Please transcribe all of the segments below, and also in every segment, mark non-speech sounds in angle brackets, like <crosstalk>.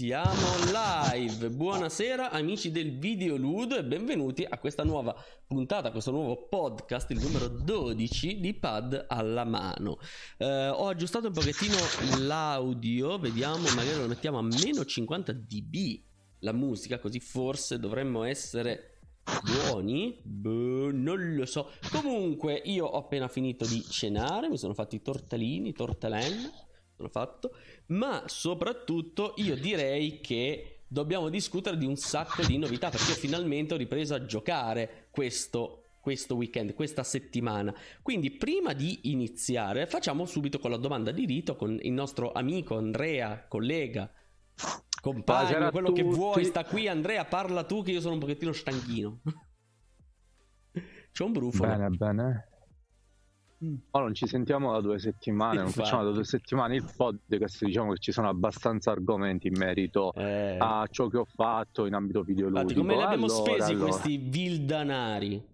Siamo live. Buonasera amici del Videoludo e benvenuti a questa nuova puntata, a questo nuovo podcast, il numero 12 di Pad alla mano. Eh, ho aggiustato un pochettino l'audio, vediamo, magari lo mettiamo a meno 50 dB la musica, così forse dovremmo essere buoni? Boh, non lo so. Comunque, io ho appena finito di cenare, mi sono fatti i tortellini, tortellenne l'ho fatto, ma soprattutto io direi che dobbiamo discutere di un sacco di novità perché finalmente ho ripreso a giocare questo, questo weekend, questa settimana. Quindi prima di iniziare facciamo subito con la domanda di rito con il nostro amico Andrea, collega, compagno, quello che vuoi sta qui. Andrea, parla tu che io sono un pochettino stanchino. <laughs> C'è un brufolo. Bene, bene. Mm. Oh, non ci sentiamo da due settimane, non Infatti. facciamo da due settimane il podcast, diciamo che ci sono abbastanza argomenti in merito eh. a ciò che ho fatto in ambito videoludico. Infatti, come li abbiamo allora, spesi allora. questi vildanari?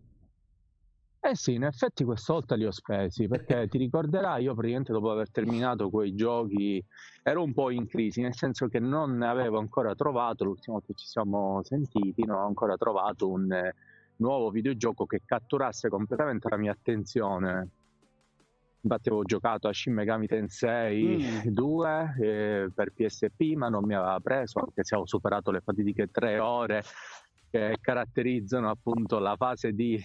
Eh sì, in effetti questa volta li ho spesi perché <laughs> ti ricorderai, io praticamente dopo aver terminato quei giochi ero un po' in crisi, nel senso che non avevo ancora trovato, l'ultima volta che ci siamo sentiti, non ho ancora trovato un eh, nuovo videogioco che catturasse completamente la mia attenzione infatti avevo giocato a Shin Megami Tensei mm. 2 eh, per PSP ma non mi aveva preso anche se ho superato le fatidiche tre ore che caratterizzano appunto la fase di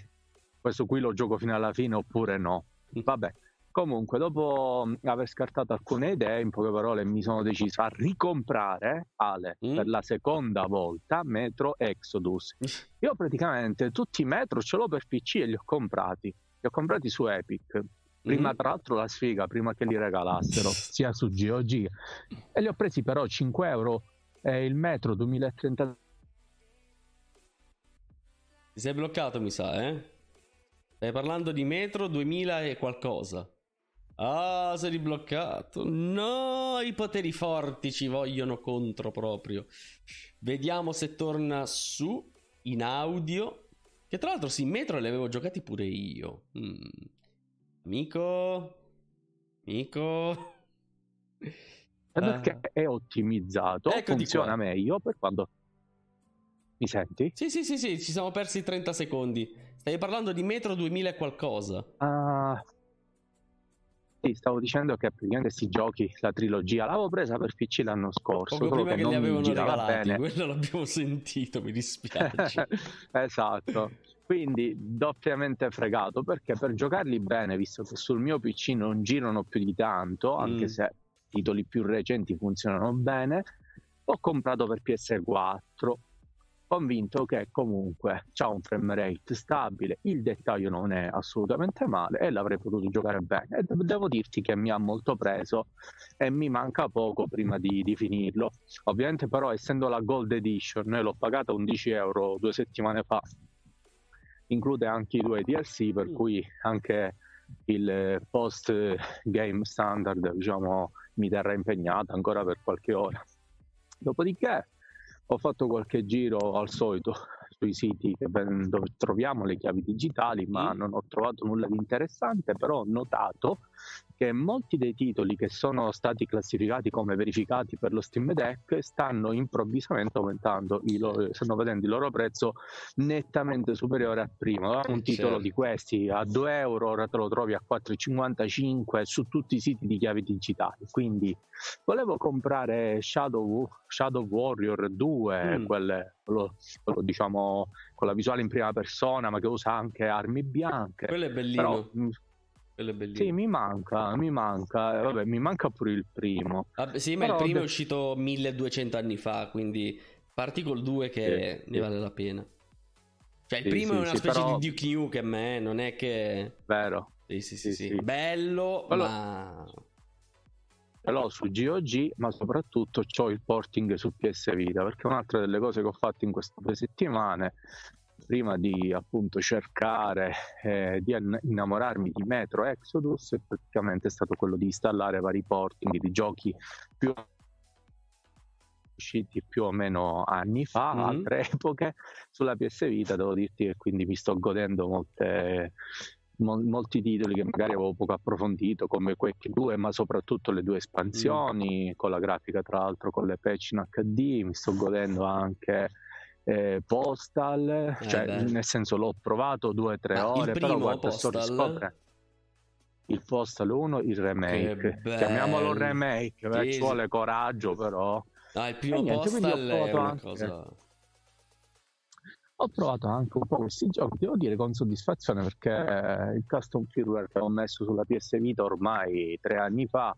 questo qui lo gioco fino alla fine oppure no mm. vabbè comunque dopo aver scartato alcune idee in poche parole mi sono deciso a ricomprare Ale mm. per la seconda volta Metro Exodus <laughs> io praticamente tutti i Metro ce l'ho per PC e li ho comprati li ho comprati su Epic Prima, mm. tra l'altro, la sfiga, prima che li regalassero, <laughs> sia su GOG. E li ho presi però 5 euro e il metro 2030. Ti sei bloccato, mi sa, eh? Stai parlando di metro 2000 e qualcosa. Ah, sei bloccato. No, i poteri forti ci vogliono contro proprio. Vediamo se torna su in audio. Che tra l'altro, sì, metro li avevo giocati pure io. Mm. Amico? Amico? Perché uh. è ottimizzato, Eccoti funziona qua. meglio per quando... Mi senti? Sì, sì, sì, sì, ci siamo persi 30 secondi. Stai parlando di Metro 2000 e qualcosa. Ah... Uh, sì, stavo dicendo che praticamente questi giochi, la trilogia, l'avevo presa per PC l'anno scorso. Poco prima che, che li avevano regalati, bene. quello l'abbiamo <laughs> sentito, mi dispiace. <laughs> esatto. Quindi doppiamente fregato perché per giocarli bene, visto che sul mio PC non girano più di tanto, anche mm. se titoli più recenti funzionano bene, ho comprato per PS4 convinto che comunque c'ha un frame rate stabile, il dettaglio non è assolutamente male e l'avrei potuto giocare bene. E devo dirti che mi ha molto preso e mi manca poco prima di, di finirlo. Ovviamente però essendo la Gold Edition, l'ho pagata 11 euro due settimane fa include anche i due DLC, per cui anche il post game standard diciamo, mi terrà impegnato ancora per qualche ora. Dopodiché ho fatto qualche giro al solito sui siti dove troviamo le chiavi digitali, ma non ho trovato nulla di interessante, però ho notato che molti dei titoli che sono stati classificati come verificati per lo Steam Deck stanno improvvisamente aumentando, loro, stanno vedendo il loro prezzo nettamente superiore al primo. Un titolo certo. di questi a 2 euro, ora te lo trovi a 4,55 su tutti i siti di chiavi digitali. Quindi volevo comprare Shadow, Shadow Warrior 2, mm. quelle, quello, quello, diciamo con la visuale in prima persona, ma che usa anche armi bianche. Quello è bellino. Però, mm, quello è bellissimo. Sì, mi manca, mi manca, eh, vabbè, mi manca pure il primo. Ah, sì, ma Però il primo è uscito 1200 anni fa, quindi parti col 2 che sì, ne vale la pena. Cioè, il sì, primo sì, è una specie però... di Duke Nukem, eh? non è che... Vero. Sì, sì, sì, sì. Bello, Quello... ma... Però su GOG, ma soprattutto ho il porting su PS Vita, perché un'altra delle cose che ho fatto in queste due settimane prima di appunto cercare eh, di innamorarmi di Metro Exodus praticamente è stato quello di installare vari porting di giochi più usciti più o meno anni fa, mm-hmm. altre <laughs> epoche, sulla PS Vita devo dirti che quindi mi sto godendo molte mol- molti titoli che magari avevo poco approfondito, come Quake 2, ma soprattutto le due espansioni, mm. con la grafica tra l'altro con le patch in HD, mi sto godendo anche eh, Postal, eh cioè beh. nel senso l'ho provato due o tre ma ore, però guarda, sto riscopre il Postal 1, il remake, chiamiamolo remake, beh, ci vuole coraggio però. Ah, il primo niente, Postal è una anche... cosa ho provato anche un po' questi giochi, devo dire con soddisfazione perché eh, il custom firmware che ho messo sulla PS Vita ormai tre anni fa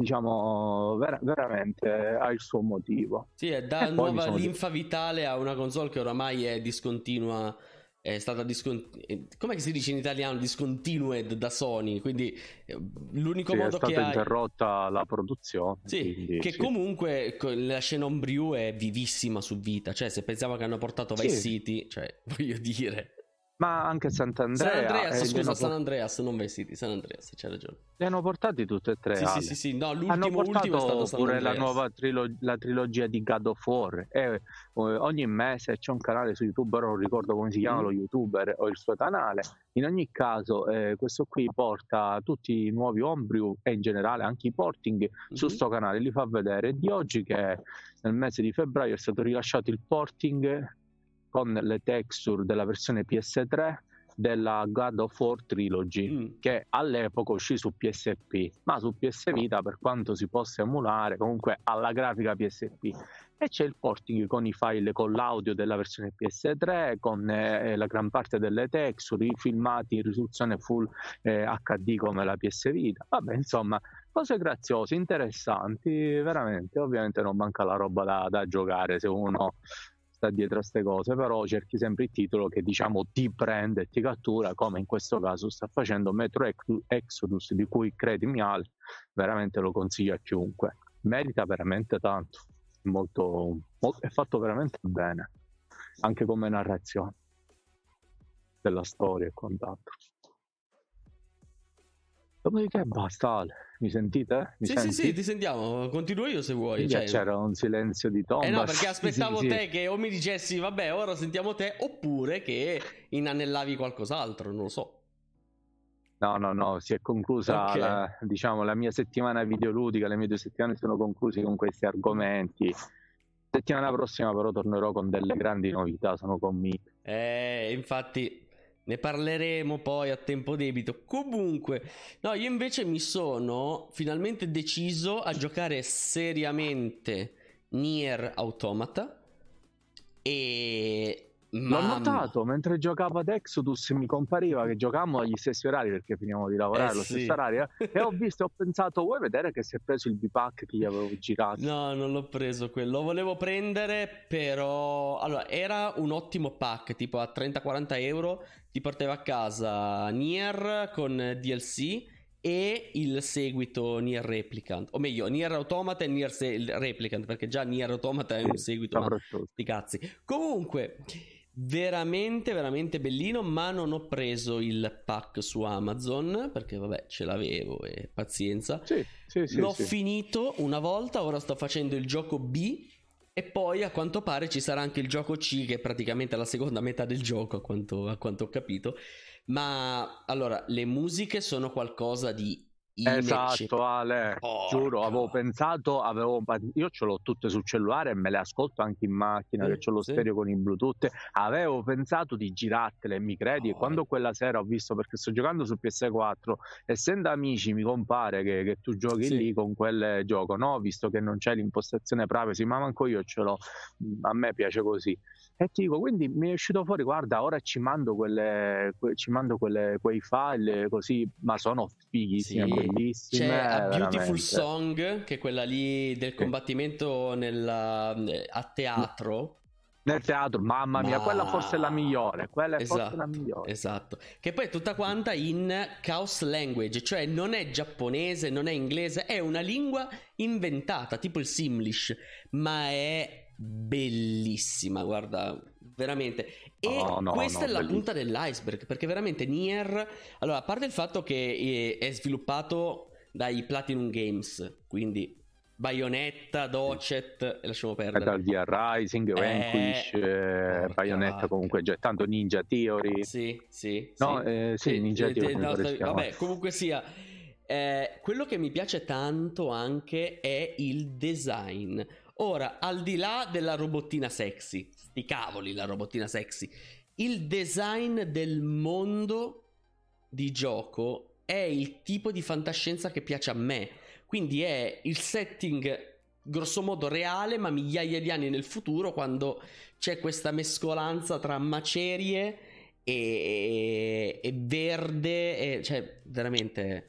diciamo ver- veramente ha il suo motivo sì è da e nuova linfa vitale a una console che oramai è discontinua è stata discontinuata. Come si dice in italiano? Discontinued da Sony. Quindi eh, l'unico sì, modo che. È stata interrotta la produzione. Sì, quindi, che sì. comunque la scena Homebrew è vivissima su vita. Cioè, se pensiamo che hanno portato Vice. City, cioè, <laughs> voglio dire ma anche Sant'Andrea. San Andreas, eh, scusa, San Andreas, non Vice City, San Andreas, c'è ragione. Li hanno portati tutte e tre. Sì, sì, sì, sì, no, l'ultimo, hanno portato ultimo è stato pure la nuova trilo- la trilogia di God of War. E, ogni mese c'è un canale su YouTube, però non ricordo come si chiama mm. lo youtuber o il suo canale. In ogni caso, eh, questo qui porta tutti i nuovi homebrew e in generale anche i porting mm-hmm. su sto canale, li fa vedere. Di oggi che nel mese di febbraio è stato rilasciato il porting con le texture della versione PS3 della God of War Trilogy mm. che all'epoca uscì su PSP ma su PS Vita per quanto si possa emulare comunque alla grafica PSP e c'è il porting con i file con l'audio della versione PS3 con eh, la gran parte delle texture i filmati in risoluzione full eh, HD come la PS Vita. Vabbè insomma cose graziose interessanti veramente ovviamente non manca la roba da, da giocare se uno sta dietro a queste cose, però cerchi sempre il titolo che diciamo ti prende e ti cattura, come in questo caso sta facendo Metro Exodus, di cui credimi Al, veramente lo consiglio a chiunque. Merita veramente tanto, molto, è fatto veramente bene, anche come narrazione della storia e quant'altro. Dopodiché basta Ale, mi sentite? Mi sì, senti? sì, sì, ti sentiamo, continuo io se vuoi. Cioè... C'era un silenzio di tomba. Eh no, perché <laughs> aspettavo sì, te sì. che o mi dicessi vabbè ora sentiamo te oppure che inanellavi qualcos'altro, non lo so. No, no, no, si è conclusa okay. la, diciamo, la mia settimana videoludica, le mie due settimane sono concluse con questi argomenti. Settimana prossima però tornerò con delle grandi novità, sono convinto. Eh, infatti ne parleremo poi a tempo debito. Comunque, no, io invece mi sono finalmente deciso a giocare seriamente Nier Automata. E L'ho notato mentre giocavo ad Exodus mi compariva che giocavamo agli stessi orari perché finiamo di lavorare eh, allo sì. stesso orario e ho visto ho pensato vuoi vedere che si è preso il bipack che gli avevo girato no non l'ho preso quello lo volevo prendere però allora era un ottimo pack tipo a 30-40 euro ti portava a casa Nier con DLC e il seguito Nier Replicant. O meglio Nier Automata e Nier Replicant perché già Nier Automata è un seguito ma sti cazzi. Comunque veramente veramente bellino ma non ho preso il pack su Amazon perché vabbè ce l'avevo e pazienza. Sì, sì, sì, l'ho finito una volta ora sto facendo il gioco B e poi a quanto pare ci sarà anche il gioco C che è praticamente la seconda metà del gioco a quanto, a quanto ho capito. Ma allora le musiche sono qualcosa di Esatto, Ale, Porca. giuro, avevo pensato, avevo, io ce l'ho tutte sul cellulare e me le ascolto anche in macchina, sì, che ho lo sì. stereo con i Bluetooth. Avevo pensato di girartele, mi credi? Oh. E quando quella sera ho visto, perché sto giocando su PS4, essendo amici, mi compare che, che tu giochi sì. lì con quel gioco, no? Visto che non c'è l'impostazione privacy, ma manco io ce l'ho, a me piace così. E ti dico, quindi mi è uscito fuori, guarda, ora ci mando, quelle, que, ci mando quelle, quei file così, ma sono fighissime, sì. Bellissime. C'è A Beautiful veramente. Song, che è quella lì del combattimento nella, a teatro. Nel teatro, mamma mia, ma... quella forse è la migliore. Quella è esatto, forse la migliore. Esatto. Che poi è tutta quanta in Chaos Language, cioè non è giapponese, non è inglese, è una lingua inventata, tipo il Simlish, ma è bellissima, guarda, veramente. E oh, no, questa no, è la bellissima. punta dell'iceberg, perché veramente Nier, allora, a parte il fatto che è sviluppato dai Platinum Games, quindi Bayonetta, Docet, lasciamo perdere. Metal Gear Rising, Vanquish, eh, Bayonetta comunque già tanto Ninja Theory. Sì, sì. No, sì, eh, sì Ninja eh, Theory. No, vabbè, comunque sia. Eh, quello che mi piace tanto anche è il design. Ora, al di là della robottina sexy, sti cavoli la robottina sexy, il design del mondo di gioco è il tipo di fantascienza che piace a me. Quindi è il setting grossomodo reale, ma migliaia di anni nel futuro, quando c'è questa mescolanza tra macerie e, e verde, e, cioè veramente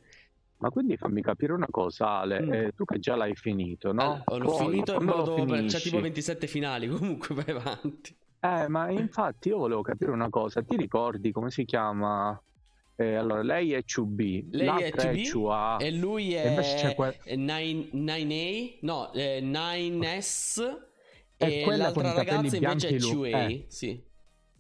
ma quindi fammi capire una cosa, Ale, mm. eh, tu che già l'hai finito, no? Allora, l'ho Poi, finito in modo... C'è tipo 27 finali, <laughs> comunque vai avanti. Eh, ma infatti io volevo capire una cosa, ti ricordi come si chiama? Eh, allora, lei è 2B, lei è 2B è e lui è que... 9, 9A, no, eh, 9S e, e l'altra ragazza invece è 2A, eh. sì.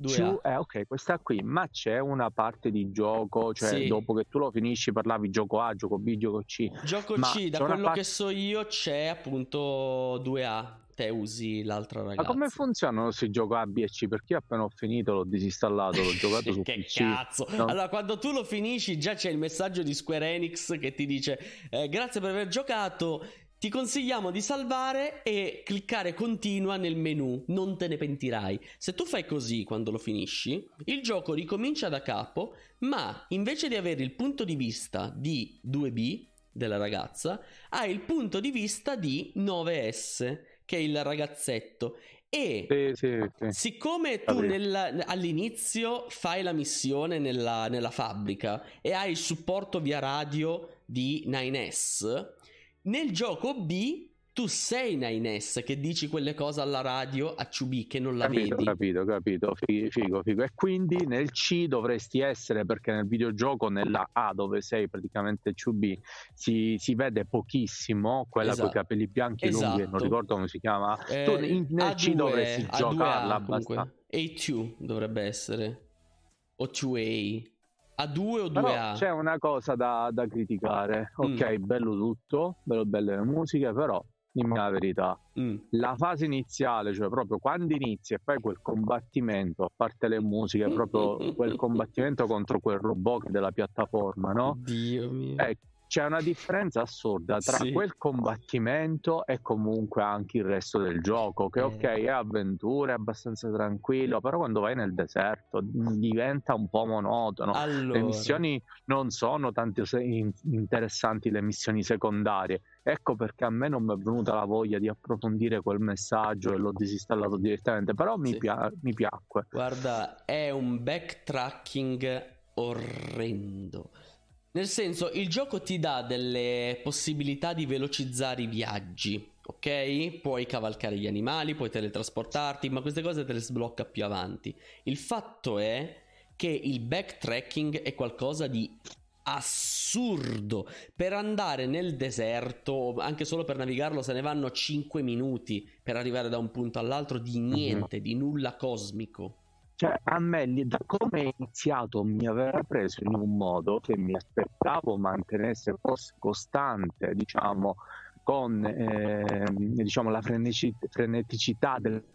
Più, eh, ok, questa qui, ma c'è una parte di gioco, cioè sì. dopo che tu lo finisci parlavi gioco A, gioco B, gioco C. Gioco C, da quello parte... che so io c'è appunto 2A, te usi l'altra ragazza. Ma come funzionano se gioco A, B e C? Perché io appena ho finito l'ho disinstallato, l'ho <laughs> giocato su che PC. cazzo! No? Allora, quando tu lo finisci già c'è il messaggio di Square Enix che ti dice eh, grazie per aver giocato, ti consigliamo di salvare e cliccare continua nel menu, non te ne pentirai. Se tu fai così quando lo finisci, il gioco ricomincia da capo, ma invece di avere il punto di vista di 2B della ragazza, hai il punto di vista di 9S, che è il ragazzetto. E sì, sì, sì. siccome tu nel, all'inizio fai la missione nella, nella fabbrica e hai il supporto via radio di 9S, nel gioco B tu sei Nines che dici quelle cose alla radio a Ciubi che non la capito, vedi. Capito, capito, figo, figo. E quindi nel C dovresti essere, perché nel videogioco nella A dove sei praticamente Ciubi si, si vede pochissimo, quella esatto. con i capelli bianchi esatto. lunghi, non esatto. ricordo come si chiama. Eh, tu in, nel A2, C dovresti A2A, giocarla abbastanza. A2 dovrebbe essere. O 2A. A2 o 2A? Però c'è una cosa da, da criticare. Ok, mm. bello tutto, bello belle le musiche, però dimmi la verità. Mm. La fase iniziale, cioè proprio quando inizi e fai quel combattimento, a parte le musiche, proprio quel <laughs> combattimento contro quel robot della piattaforma, no? Dio mio. Ecco, c'è una differenza assurda tra sì. quel combattimento e comunque anche il resto del gioco che eh. ok è avventura è abbastanza tranquillo però quando vai nel deserto diventa un po' monotono allora. le missioni non sono tanto interessanti le missioni secondarie ecco perché a me non mi è venuta la voglia di approfondire quel messaggio e l'ho disinstallato direttamente però mi, sì. pia- mi piacque guarda è un backtracking orrendo nel senso, il gioco ti dà delle possibilità di velocizzare i viaggi, ok? Puoi cavalcare gli animali, puoi teletrasportarti, ma queste cose te le sblocca più avanti. Il fatto è che il backtracking è qualcosa di assurdo. Per andare nel deserto, anche solo per navigarlo, se ne vanno 5 minuti per arrivare da un punto all'altro di mhm. niente, di nulla cosmico. Cioè, a me, da come è iniziato, mi aveva preso in un modo che mi aspettavo mantenesse costante, diciamo, con eh, diciamo, la frenetici- freneticità del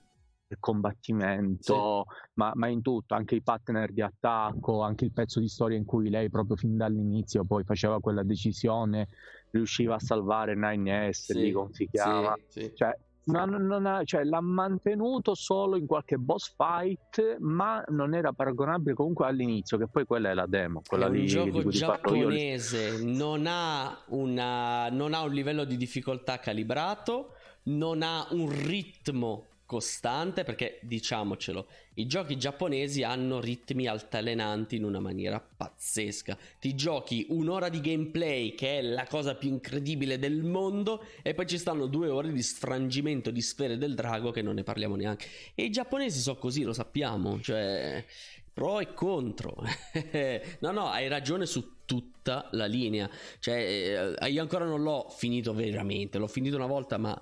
combattimento, sì. ma, ma, in tutto, anche i partner di attacco, anche il pezzo di storia in cui lei proprio fin dall'inizio poi faceva quella decisione, riusciva a salvare 9S, sì, lì come si chiama. Sì, cioè, non, non ha, cioè, l'ha mantenuto solo in qualche boss fight, ma non era paragonabile comunque all'inizio, che poi quella è la demo. Quella è un di, gioco giapponese, non ha, una, non ha un livello di difficoltà calibrato, non ha un ritmo costante perché diciamocelo i giochi giapponesi hanno ritmi altalenanti in una maniera pazzesca. Ti giochi un'ora di gameplay che è la cosa più incredibile del mondo e poi ci stanno due ore di sfrangimento di sfere del drago che non ne parliamo neanche. E i giapponesi sono così lo sappiamo cioè pro e contro. <laughs> No no hai ragione su tutta la linea. Cioè eh, io ancora non l'ho finito veramente l'ho finito una volta ma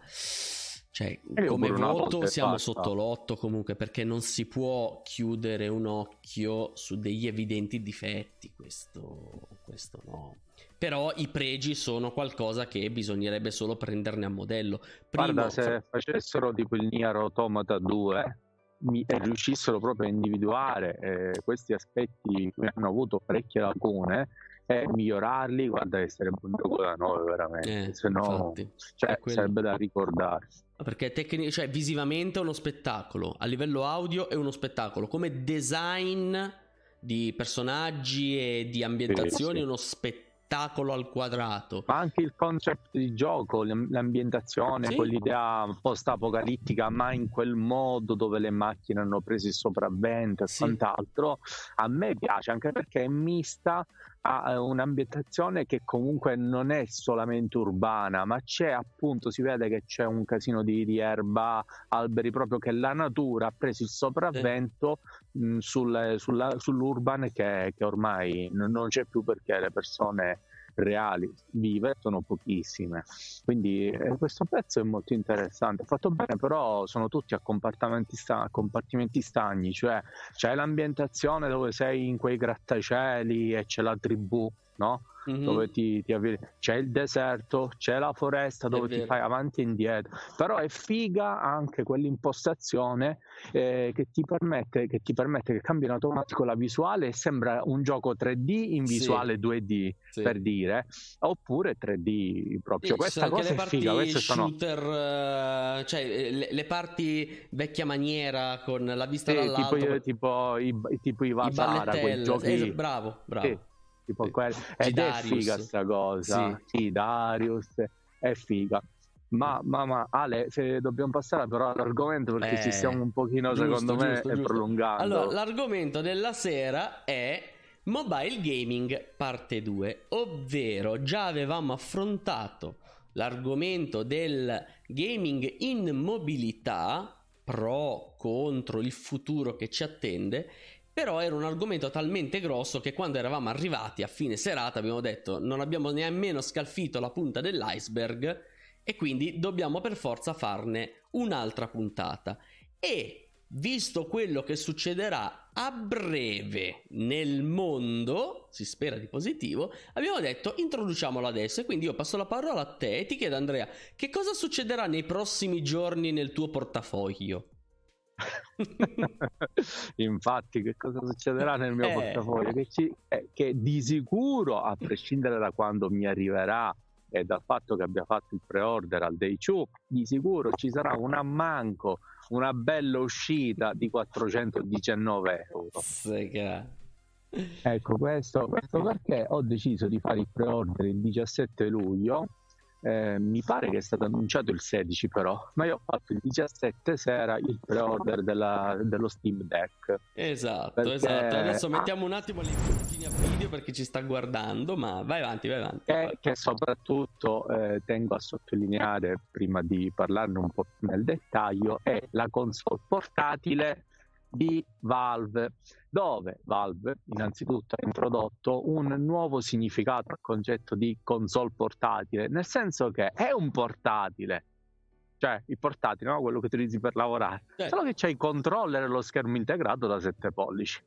Cioè, come voto siamo sotto l'otto comunque perché non si può chiudere un occhio su degli evidenti difetti, questo, questo no. Però i pregi sono qualcosa che bisognerebbe solo prenderne a modello. Primo, Guarda, se fa... facessero tipo il Nier Automata 2 mi, e riuscissero proprio a individuare eh, questi aspetti che hanno avuto parecchie lacune e migliorarli, guarda che sarebbe un gioco da 9 veramente, eh, se no cioè, sarebbe da ricordare. Perché tecnic- cioè, visivamente è uno spettacolo, a livello audio è uno spettacolo, come design di personaggi e di ambientazioni sì, sì. è uno spettacolo al quadrato. Ma anche il concept di gioco, l'ambientazione, sì. quell'idea post-apocalittica, ma in quel modo dove le macchine hanno preso il sopravvento e quant'altro, a me piace anche perché è mista a un'ambientazione che comunque non è solamente urbana, ma c'è appunto, si vede che c'è un casino di, di erba, alberi, proprio che la natura ha preso il sopravvento sì. mh, sul, sulla, sull'urban che, che ormai non c'è più perché le persone reali vive sono pochissime. Quindi eh, questo pezzo è molto interessante. Fatto bene, però sono tutti a compartimenti, sta- compartimenti stagni, cioè c'è l'ambientazione dove sei in quei grattacieli e c'è la tribù, no? mm-hmm. dove ti, ti avvii. c'è il deserto, c'è la foresta dove ti fai avanti e indietro, però è figa anche quell'impostazione eh, che, ti permette, che ti permette che cambi in automatico la visuale e sembra un gioco 3D in visuale sì. 2D sì. per dire, oppure 3D proprio. Sì, Questa cosa è figa. Queste shooter, sono... uh, cioè le, le, parti vecchia maniera con la vista sì, dall'alto. Tipo, tipo, i, tipo i Vasara, quei giochi... Eh, bravo, bravo tipo quello. Ed è figa sta cosa. Sì. sì, Darius è figa. Ma, ma, ma, Ale, se dobbiamo passare però all'argomento perché eh, ci stiamo un pochino, giusto, secondo me, giusto, prolungando. Allora, l'argomento della sera è mobile gaming parte 2, ovvero già avevamo affrontato l'argomento del gaming in mobilità, pro, contro il futuro che ci attende però era un argomento talmente grosso che quando eravamo arrivati a fine serata abbiamo detto non abbiamo nemmeno scalfito la punta dell'iceberg e quindi dobbiamo per forza farne un'altra puntata. E visto quello che succederà a breve nel mondo, si spera di positivo, abbiamo detto introduciamolo adesso e quindi io passo la parola a te e ti chiedo Andrea, che cosa succederà nei prossimi giorni nel tuo portafoglio? <laughs> Infatti, che cosa succederà nel mio eh. portafoglio? Che, ci, eh, che, di sicuro, a prescindere da quando mi arriverà e dal fatto che abbia fatto il pre-order al day 2, di sicuro ci sarà un ammanco, una bella uscita di 419 euro. Sega. Ecco questo, questo perché ho deciso di fare il pre-order il 17 luglio eh, mi pare che è stato annunciato il 16 però, ma io ho fatto il 17 sera il pre-order della, dello Steam Deck. Esatto, perché... esatto. Adesso mettiamo un attimo le immagini a video perché ci sta guardando, ma vai avanti, vai avanti. E che soprattutto eh, tengo a sottolineare, prima di parlarne un po' nel dettaglio, è la console portatile di Valve, dove Valve innanzitutto ha introdotto un nuovo significato al concetto di console portatile, nel senso che è un portatile, cioè il portatile, no? quello che utilizzi per lavorare, eh. solo che c'è il controller e lo schermo integrato da 7 pollici.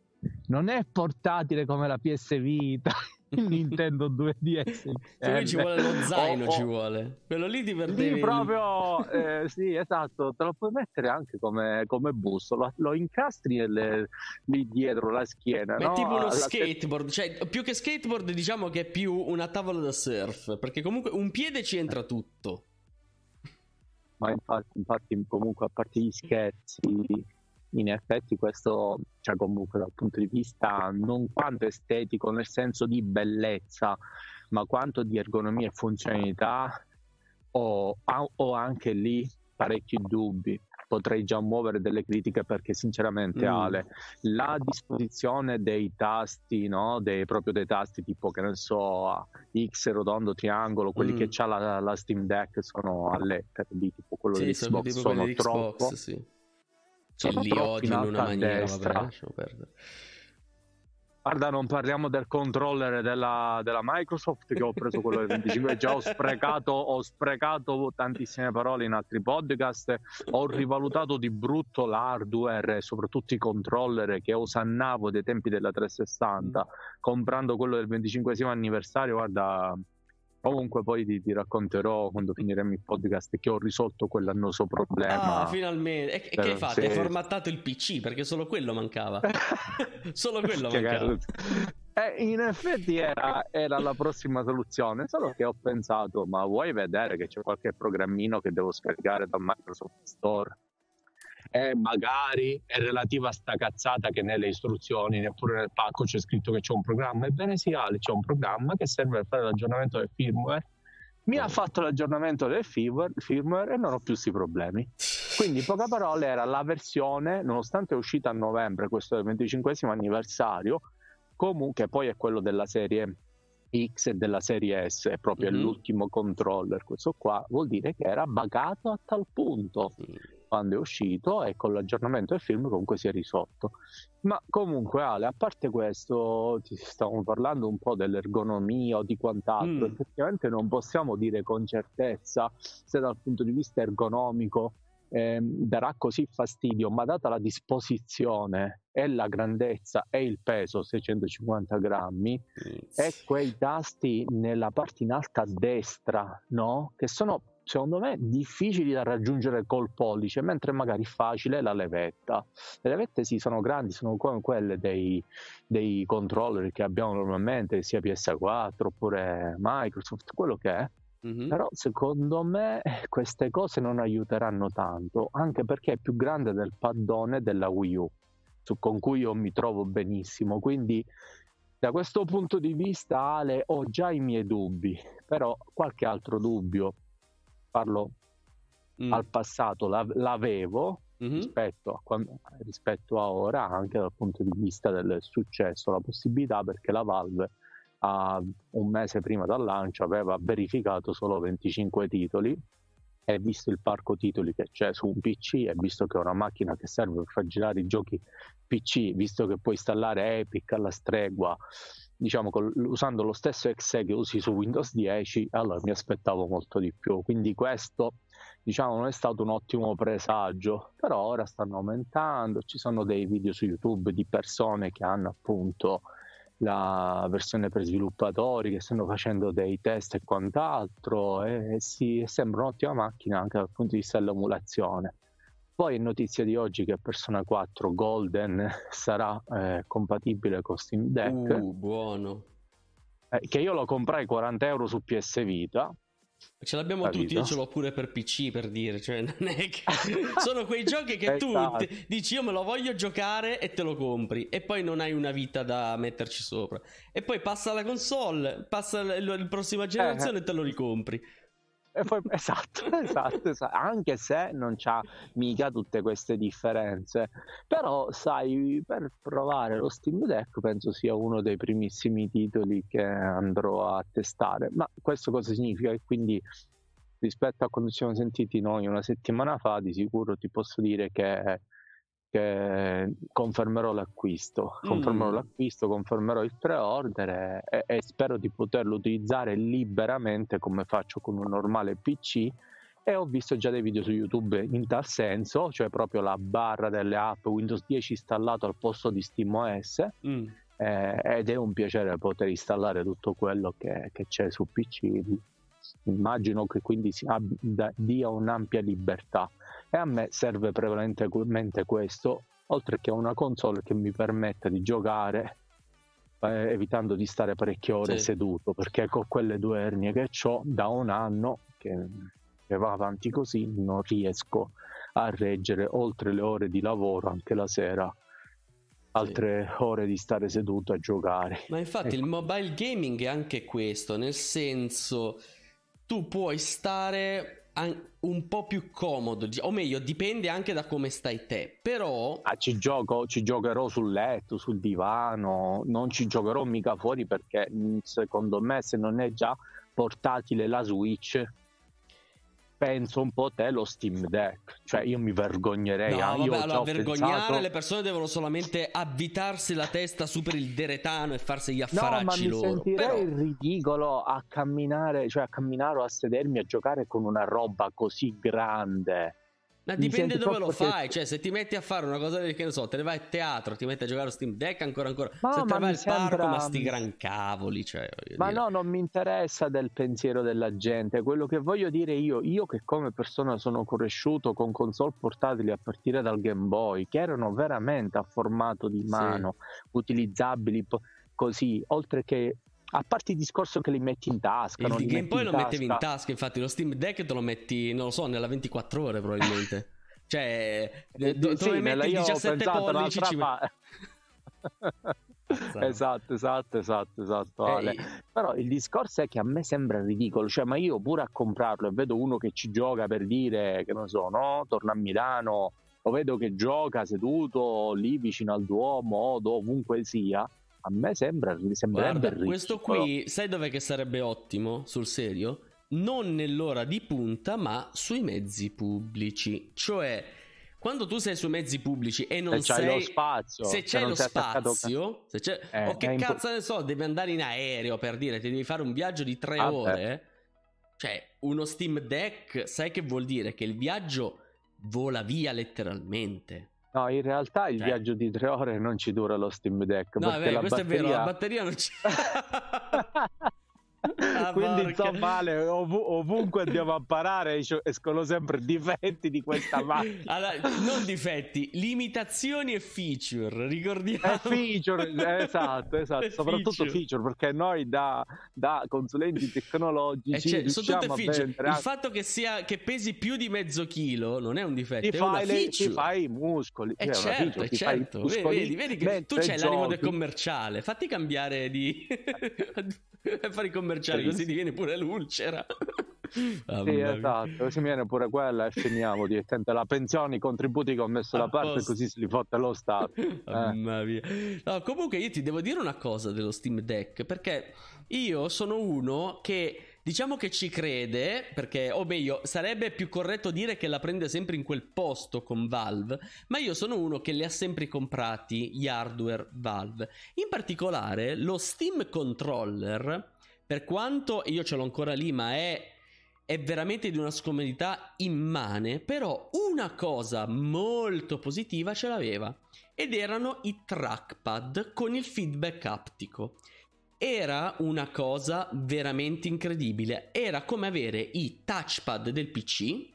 Non è portatile come la PS Vita <laughs> <laughs> <laughs> Nintendo 2DS. Cioè, ci vuole lo zaino, oh, oh. ci vuole. Quello lì ti perdevi. Sì, proprio, eh, sì, esatto. Te lo puoi mettere anche come, come busto. Lo, lo incastri nelle, lì dietro la schiena. Ma no? è tipo uno la skateboard. Cioè, più che skateboard, diciamo che è più una tavola da surf. Perché comunque un piede ci entra tutto. Ma infatti, infatti comunque, a parte gli scherzi in effetti questo, cioè comunque dal punto di vista non quanto estetico nel senso di bellezza, ma quanto di ergonomia e funzionalità, ho, ho anche lì parecchi dubbi. Potrei già muovere delle critiche perché sinceramente mm. Ale, la disposizione dei tasti, no? dei, proprio dei tasti tipo che ne so, X, rotondo, triangolo, quelli mm. che c'ha la, la, Steam Deck sono a lettere, tipo quello sì, di Xbox, sono, sono troppo. Xbox, sì cioè, li odio in una maniera, vabbè, lasciamo perdere. Guarda, non parliamo del controller della, della, Microsoft che ho preso quello del 25, già ho sprecato, ho sprecato tantissime parole in altri podcast, ho rivalutato di brutto l'hardware e soprattutto i controller che osannavo dei tempi della 360, comprando quello del 25 anniversario, guarda, Comunque poi ti, ti, racconterò quando finiremo il podcast che ho risolto quell'annoso problema. Ah, finalmente. E, per, che hai fatto? Sì. Hai formattato il PC perché solo quello mancava. <laughs> solo quello mancava. Eh, in effetti era, era, la prossima soluzione, solo che ho pensato, ma vuoi vedere che c'è qualche programmino che devo scaricare dal Microsoft Store? E magari è relativa a sta cazzata che nelle istruzioni, neppure nel pacco c'è scritto che c'è un programma. Ebbene sì, Ale, c'è un programma che serve per fare l'aggiornamento del firmware. Mi ha fatto l'aggiornamento del firmware e non ho più questi problemi. Quindi, in poche parole, era la versione, nonostante è uscita a novembre, questo è il 25 anniversario, comunque poi è quello della serie X e della serie S, è proprio mm-hmm. l'ultimo controller. Questo qua vuol dire che era bagato a tal punto. Mm quando è uscito e con l'aggiornamento del film comunque si è risolto. Ma comunque Ale, a parte questo, ti stavamo parlando un po' dell'ergonomia o di quant'altro, mm. effettivamente non possiamo dire con certezza se dal punto di vista ergonomico eh, darà così fastidio, ma data la disposizione e la grandezza e il peso, 650 grammi, mm. e quei tasti nella parte in alta a destra, no? Che sono secondo me difficili da raggiungere col pollice, mentre magari facile la levetta. Le levette sì, sono grandi, sono come quelle dei, dei controller che abbiamo normalmente, sia PS4 oppure Microsoft, quello che è. Mm-hmm. Però secondo me queste cose non aiuteranno tanto, anche perché è più grande del paddone della Wii U, su, con cui io mi trovo benissimo. Quindi da questo punto di vista, Ale, ho già i miei dubbi, però qualche altro dubbio parlo mm. al passato, l'avevo mm-hmm. rispetto, a quando, rispetto a ora, anche dal punto di vista del successo, la possibilità perché la Valve a un mese prima dal lancio aveva verificato solo 25 titoli e visto il parco titoli che c'è su un PC e visto che è una macchina che serve per far girare i giochi PC, visto che puoi installare Epic alla stregua diciamo col, usando lo stesso exe che usi su Windows 10 allora mi aspettavo molto di più. Quindi questo diciamo non è stato un ottimo presagio però ora stanno aumentando. Ci sono dei video su YouTube di persone che hanno appunto la versione per sviluppatori che stanno facendo dei test e quant'altro e si, sembra un'ottima macchina anche dal punto di vista dell'emulazione poi è notizia di oggi che Persona 4 Golden <laughs> sarà eh, compatibile con Steam Deck. Uh, buono. Eh, che io lo comprai 40 euro su PS Vita. Ce l'abbiamo Capito? tutti, io ce l'ho pure per PC per dire, cioè non è che... <laughs> sono quei giochi che tu esatto. dici io me lo voglio giocare e te lo compri e poi non hai una vita da metterci sopra e poi passa la console, passa la prossima generazione eh, e te lo ricompri. Poi, <laughs> esatto, esatto, esatto, anche se non c'ha mica tutte queste differenze. Però, sai, per provare lo Steam Deck penso sia uno dei primissimi titoli che andrò a testare. Ma questo cosa significa? Che quindi rispetto a quando ci siamo sentiti noi una settimana fa, di sicuro ti posso dire che che confermerò l'acquisto, confermerò mm. l'acquisto, confermerò il pre-order e, e, spero di poterlo utilizzare liberamente come faccio con un normale PC e ho visto già dei video su YouTube in tal senso, cioè proprio la barra delle app Windows 10 installato al posto di SteamOS mm. eh, ed è un piacere poter installare tutto quello che, che c'è su PC. Immagino che quindi si abbia, dia un'ampia libertà e a me serve prevalentemente questo, oltre che una console che mi permetta di giocare eh, evitando di stare parecchie ore sì. seduto, perché con quelle due ernie che ho da un anno che, che va avanti così non riesco a reggere oltre le ore di lavoro anche la sera altre ore di stare seduto a giocare. Ma infatti ecco. il mobile gaming è anche questo, nel senso tu puoi stare un po' più comodo, o meglio, dipende anche da come stai te. Però ah, ci, gioco, ci giocherò sul letto, sul divano, non ci giocherò mica fuori perché secondo me, se non è già portatile la Switch, penso un po' te lo Steam Deck, cioè io mi vergognerei. No, ah, vabbè, allora, vergognare pensato... le persone devono solamente avvitarsi la testa su per il deretano e farsi gli affaracci no, loro. ma mi sentirei Però... ridicolo a camminare, cioè a camminare o a sedermi a giocare con una roba così grande. Ma dipende dove lo fai, che... cioè se ti metti a fare una cosa che ne so, te ne vai a teatro, ti metti a giocare a Steam Deck ancora ancora, ma, se te ne vai al sembra... parco, ma sti gran cavoli, cioè, Ma dire. no, non mi interessa del pensiero della gente, quello che voglio dire io, io che come persona sono cresciuto con console portatili a partire dal Game Boy, che erano veramente a formato di mano, sì. utilizzabili così, oltre che a parte il discorso che li metti in tasca. Il Game Boy lo tasca. mettevi in tasca, infatti lo Steam Deck te lo metti, non lo so, nella 24 ore probabilmente. <laughs> cioè, eh, dove sì, metti il 17 pollici ci... pa... <laughs> esatto, esatto, esatto, esatto. Ale. Eh, Però il discorso è che a me sembra ridicolo, cioè, ma io pure a comprarlo e vedo uno che ci gioca per dire che non so, no, torna a Milano, lo vedo che gioca seduto lì vicino al Duomo o dovunque sia a me sembra sembrerebbe Guarda, questo qui sai dov'è che sarebbe ottimo sul serio? Non nell'ora di punta, ma sui mezzi pubblici. Cioè, quando tu sei sui mezzi pubblici e non se sei lo spazio, se c'è lo spazio, se c'è, eh, o che cazzo ne so, devi andare in aereo per dire, ti devi fare un viaggio di tre ah, ore. Beh. Cioè, uno Steam Deck, sai che vuol dire? Che il viaggio vola via letteralmente. No, in realtà il eh. viaggio di tre ore non ci dura lo Steam Deck. No, perché è questo batteria... è vero, la batteria non c'è. <laughs> <laughs> <laughs> Ah, <laughs> Quindi porca. insomma Ale, ov- ovunque andiamo a parare escono sempre difetti di questa macchina. Allora, non difetti, limitazioni e feature, ricordiamo. E feature, esatto, esatto, <laughs> e soprattutto feature. feature. perché noi da, da consulenti tecnologici cioè, sono tutte feature. Il fatto che, sia, che pesi più di mezzo chilo non è un difetto, ti, fai, le, ti fai i muscoli. E cioè, certo, feature, certo. Vedi, vedi che tu c'hai l'animo del commerciale, fatti cambiare di... <laughs> fare i commerciali così ti viene pure l'ulcera. <laughs> Ah, sì, esatto, così viene pure quella e finiamo direttamente la pensione, i contributi che ho messo da parte, così si li fotte lo Stato. <laughs> Mamma mia. No, comunque io ti devo dire una cosa dello Steam Deck, perché io sono uno che Diciamo che ci crede, perché, o meglio, sarebbe più corretto dire che la prende sempre in quel posto con Valve, ma io sono uno che li ha sempre comprati gli hardware Valve. In particolare, lo Steam Controller, per quanto io ce l'ho ancora lì, ma è è veramente di una scomodità immane, però una cosa molto positiva ce l'aveva ed erano i trackpad con il feedback aptico. Era una cosa veramente incredibile. Era come avere i touchpad del PC,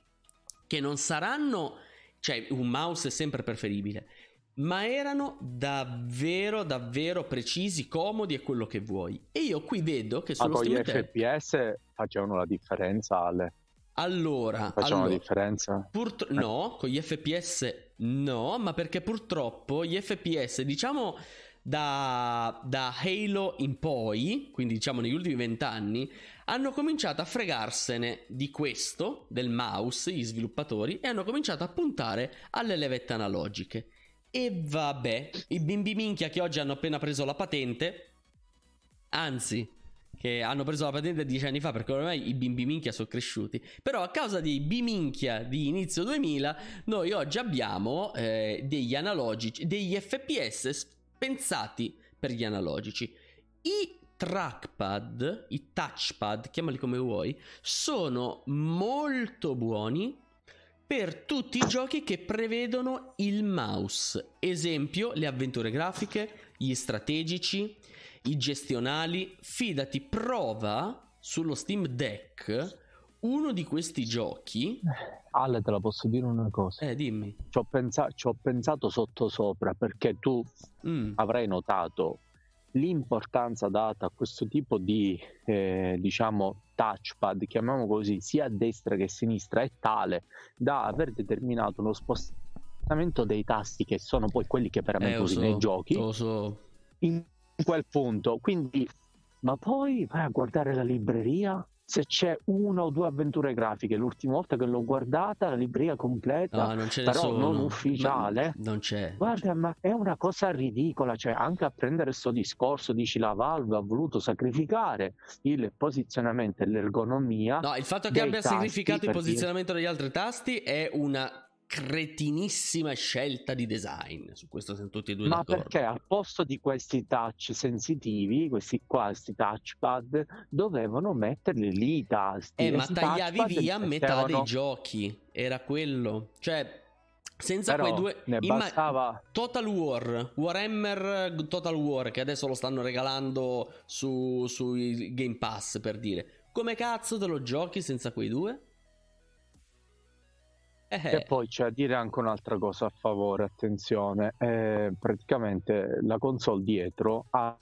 che non saranno, cioè un mouse è sempre preferibile, ma erano davvero, davvero precisi, comodi e quello che vuoi. E io qui vedo che sullo ma Deck... FPS facevano la differenza, Ale. Allora, facevano allora, la differenza? Purt- no, con gli FPS no, ma perché purtroppo gli FPS, diciamo da, da Halo in poi, quindi diciamo negli ultimi vent'anni, hanno cominciato a fregarsene di questo, del mouse, gli sviluppatori, e hanno cominciato a puntare alle levette analogiche. E vabbè, i bimbi minchia che oggi hanno appena preso la patente, anzi, che hanno preso la patente dieci anni fa perché ormai i bimbi minchia sono cresciuti. Però a causa dei biminchia di inizio 2000, noi oggi abbiamo eh, degli analogici, degli FPS pensati per gli analogici. I trackpad, i touchpad, chiamali come vuoi, sono molto buoni per tutti i giochi che prevedono il mouse. Esempio, le avventure grafiche, gli strategici, i gestionali. Fidati, prova sullo Steam Deck uno di questi giochi. Ale, te la posso dire una cosa? Eh, dimmi. Ci ho, pensa- ci ho pensato sotto sopra perché tu mm. avrai notato l'importanza data a questo tipo di, eh, diciamo, touchpad, chiamiamolo così, sia a destra che a sinistra, è tale da aver determinato uno spostamento dei tasti che sono poi quelli che veramente eh, usi so, nei giochi. So. In quel punto. Quindi, ma poi vai a guardare la libreria se c'è una o due avventure grafiche. L'ultima volta che l'ho guardata, la libreria completa, no, però nessuno. non ufficiale. Ma non c'è. Guarda, ma è una cosa ridicola. Cioè, anche a prendere questo discorso, dici la Valve ha voluto sacrificare il posizionamento e l'ergonomia. No, il fatto che abbia sacrificato il posizionamento degli altri tasti è una cretinissima scelta di design. Su questo siamo tutti e due Ma d'accordo. perché al posto di questi touch sensitivi, questi qua, questi touchpad, dovevano metterli lì i tasti. Eh, ma tagliavi via metà dei giochi. Era quello. Cioè, senza Però quei due ne Imma... bastava Total War Warhammer Total War che adesso lo stanno regalando su, su Game Pass per dire come cazzo te lo giochi senza quei due? Eh. E poi c'è a dire anche un'altra cosa a favore, attenzione, eh, praticamente la console dietro ha...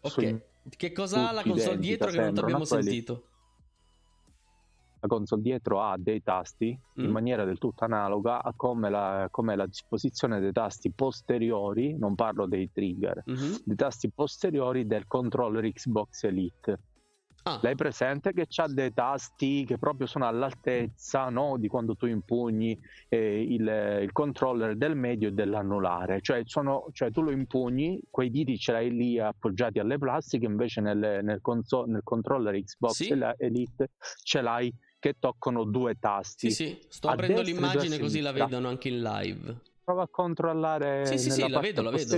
Ok, che cosa ha la console dietro che non ti abbiamo sentito? La console dietro ha dei tasti mm. in maniera del tutto analoga a come la, come la, disposizione dei tasti posteriori, non parlo dei trigger, mm-hmm. dei tasti posteriori del controller Xbox Elite. Ah. L'hai presente che ha dei tasti che proprio sono all'altezza no? di quando tu impugni eh, il, il, controller del medio e dell'anulare, cioè, sono, cioè, tu lo impugni, quei diti ce l'hai lì appoggiati alle plastiche, invece nel, nel, console, nel controller Xbox sì. Elite ce l'hai che toccano due tasti. Sì, sì, sto aprendo l'immagine così la vedono anche in live. Prova a controllare. Sì, sì, sì, la vedo, la vedo.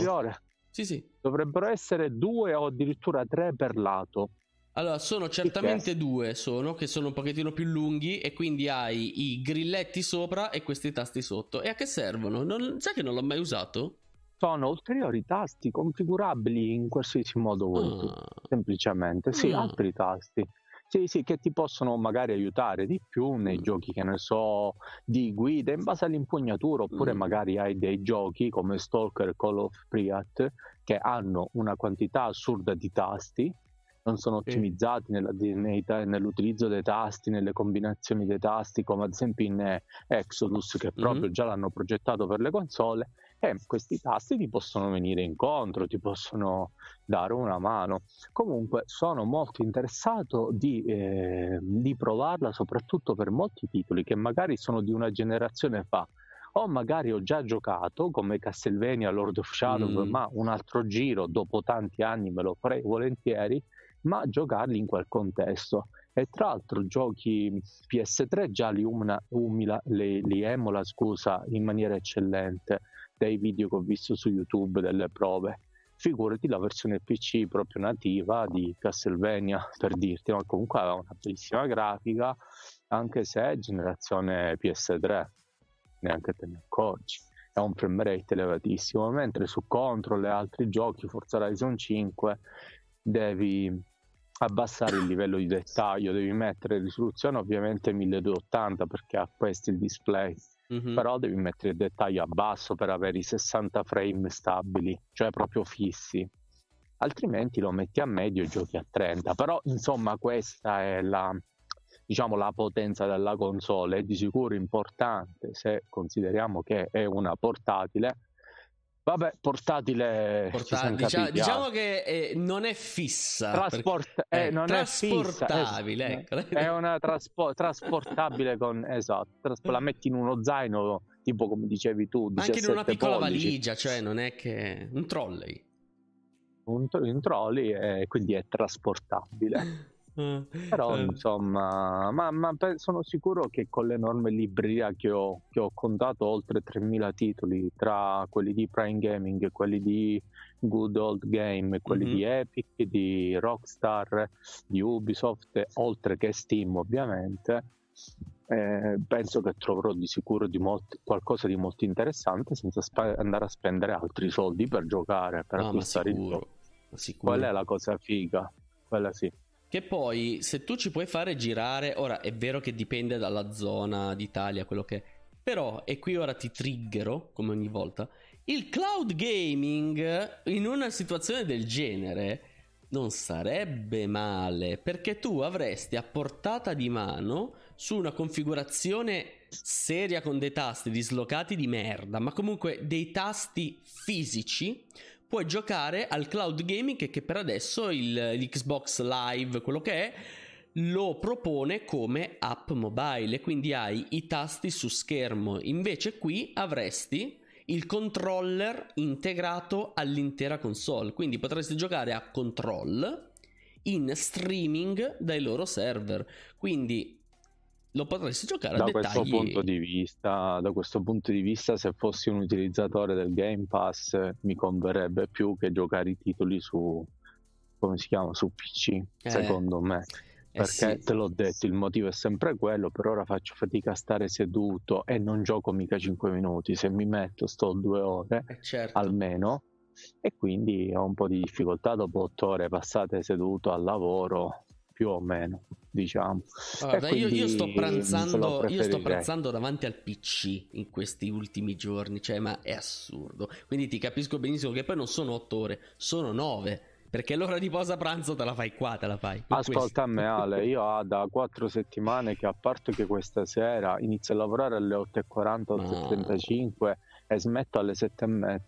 Sì, sì. Dovrebbero essere due o addirittura tre per lato. Allora, sono certamente due, sono, che sono un pochettino più lunghi e quindi hai i grilletti sopra e questi tasti sotto. E a che servono? Non, sai che non l'ho mai usato? Sono ulteriori tasti configurabili in qualsiasi modo vuoi ah. semplicemente. Sì, ah. altri tasti. Sì, sì, che ti possono magari aiutare di più nei mm. giochi, che ne so, di guida in base all'impugnatura, oppure mm. magari hai dei giochi come Stalker Call of Priat che hanno una quantità assurda di tasti non sono ottimizzati nella, nei, nell'utilizzo dei tasti, nelle combinazioni dei tasti, come ad esempio in Exodus, che proprio mm-hmm. già l'hanno progettato per le console. E questi tasti ti possono venire incontro, ti possono dare una mano. Comunque sono molto interessato di, eh, di provarla, soprattutto per molti titoli che magari sono di una generazione fa o magari ho già giocato come Castlevania Lord of Shadow, mm. ma un altro giro dopo tanti anni me lo farei volentieri ma giocarli in quel contesto. E tra l'altro giochi PS3 già li, umila, umila, li, li emula scusa, in maniera eccellente dai video che ho visto su YouTube delle prove. Figurati la versione PC proprio nativa di Castlevania per dirti, ma comunque aveva una bellissima grafica, anche se è generazione PS3, neanche te ne accorgi. È un frame rate elevatissimo, mentre su Control e altri giochi, Forza Horizon 5, devi abbassare il livello di dettaglio, devi mettere risoluzione ovviamente 1280 perché ha questo il display, mm-hmm. però devi mettere il dettaglio a basso per avere i 60 frame stabili, cioè proprio fissi. Altrimenti lo metti a medio e giochi a 30. Però insomma questa è la, diciamo, la potenza della console, è di sicuro importante se consideriamo che è una portatile Vabbè, portatile. Portatile diciamo, diciamo, che eh, non è fissa. Trasport- perché, eh, non trasportabile. È, fissa, ecco. è una traspo- trasportabile con esatto. Tras- la metti in uno zaino, tipo come dicevi tu. Anche in una piccola pollici. valigia, cioè non è che un trolley. Un, un trolley e quindi è trasportabile. <laughs> Però eh. insomma, ma, ma, sono sicuro che con l'enorme libreria che ho, che ho contato oltre 3000 titoli tra quelli di Prime Gaming quelli di Good Old Game, quelli mm-hmm. di Epic, di Rockstar, di Ubisoft, oltre che Steam ovviamente, eh, penso che troverò di sicuro di molti, qualcosa di molto interessante senza sp- andare a spendere altri soldi per giocare, per no, acquistare il gioco. Quella è la cosa figa, quella sì. Che poi, se tu ci puoi fare girare, ora è vero che dipende dalla zona d'Italia, quello che è, però, e qui ora ti triggero, come ogni volta, il cloud gaming in una situazione del genere non sarebbe male, perché tu avresti a portata di mano su una configurazione seria con dei tasti dislocati di merda, ma comunque dei tasti fisici puoi giocare al cloud gaming che, per adesso il, l'Xbox Live, quello che è, lo propone come app mobile, quindi hai i tasti su schermo. Invece qui avresti il controller integrato all'intera console, quindi potresti giocare a control in streaming dai loro server. Quindi lo potresti giocare da a questo dettagli. punto di vista da questo punto di vista se fossi un utilizzatore del Game Pass mi converrebbe più che giocare i titoli su come si chiama su PC Eh, secondo me eh perché sì. te l'ho detto il motivo è sempre quello per ora faccio fatica a stare seduto e non gioco mica 5 minuti se mi metto sto due ore Eh, certo. almeno e quindi ho un po' di difficoltà dopo 8 ore passate seduto al lavoro più o meno diciamo E io, io sto pranzando, io sto pranzando davanti al PC in questi ultimi giorni, cioè, ma è assurdo. Quindi ti capisco benissimo che poi non sono otto ore, sono nove. Perché l'ora di pausa pranzo te la fai qua, te la fai. Ascolta me questo. Ale, <laughs> io ho da quattro settimane che a parte che questa sera inizio a lavorare alle 8.40, 8.35 e smetto alle 7.30.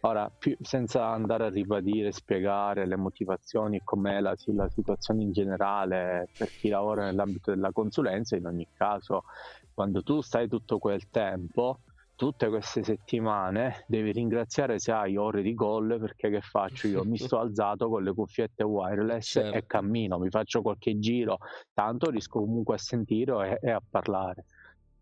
Ora, più- senza andare a ribadire, spiegare le motivazioni e com'è la, la situazione in generale per chi lavora nell'ambito della consulenza, in ogni caso, quando tu stai tutto quel tempo, tutte queste settimane devi ringraziare se hai ore di gol perché che faccio io mi sto alzato con le cuffiette wireless Certo. e cammino mi faccio qualche giro tanto riesco comunque a sentire e, e a parlare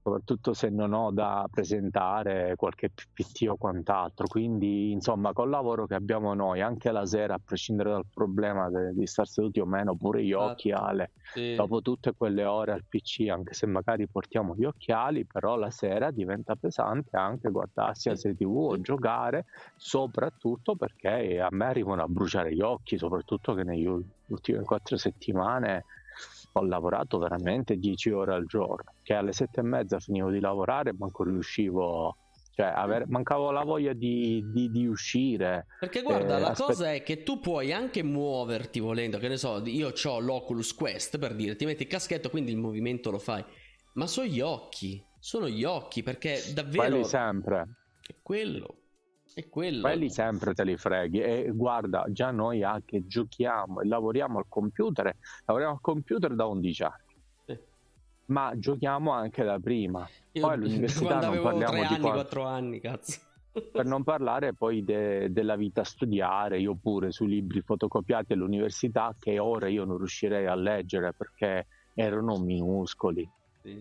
soprattutto se non ho da presentare qualche PPT o quant'altro quindi insomma col lavoro che abbiamo noi anche la sera a prescindere dal problema di star seduti o meno pure gli Esatto. Ale Sì. dopo tutte quelle ore al PC, anche se magari portiamo gli occhiali, però la sera diventa pesante anche guardarsi la Sì. serie TV o giocare, soprattutto perché a me arrivano a bruciare gli occhi, soprattutto che negli ul- ultime quattro settimane ho lavorato veramente 10 ore al giorno, che alle sette e mezza finivo di lavorare, manco riuscivo, cioè aver- mancavo la voglia di, di- di uscire. Perché guarda, Eh, la aspet- cosa è che tu puoi anche muoverti volendo, che ne so, io ho l'Oculus Quest per dire, ti metti il caschetto, quindi il movimento lo fai. Ma sono gli occhi, sono gli occhi, perché davvero Quelli sempre. è quello. È quello. quelli sempre te li freghi. E guarda già noi anche giochiamo e lavoriamo al computer lavoriamo al computer da 11 anni. Ma giochiamo anche da prima. Io poi all'università non parliamo di anni, quanto- quattro anni, cazzo. per non parlare poi de- della vita a studiare io pure sui libri fotocopiati all'università che ora io non riuscirei a leggere perché erano minuscoli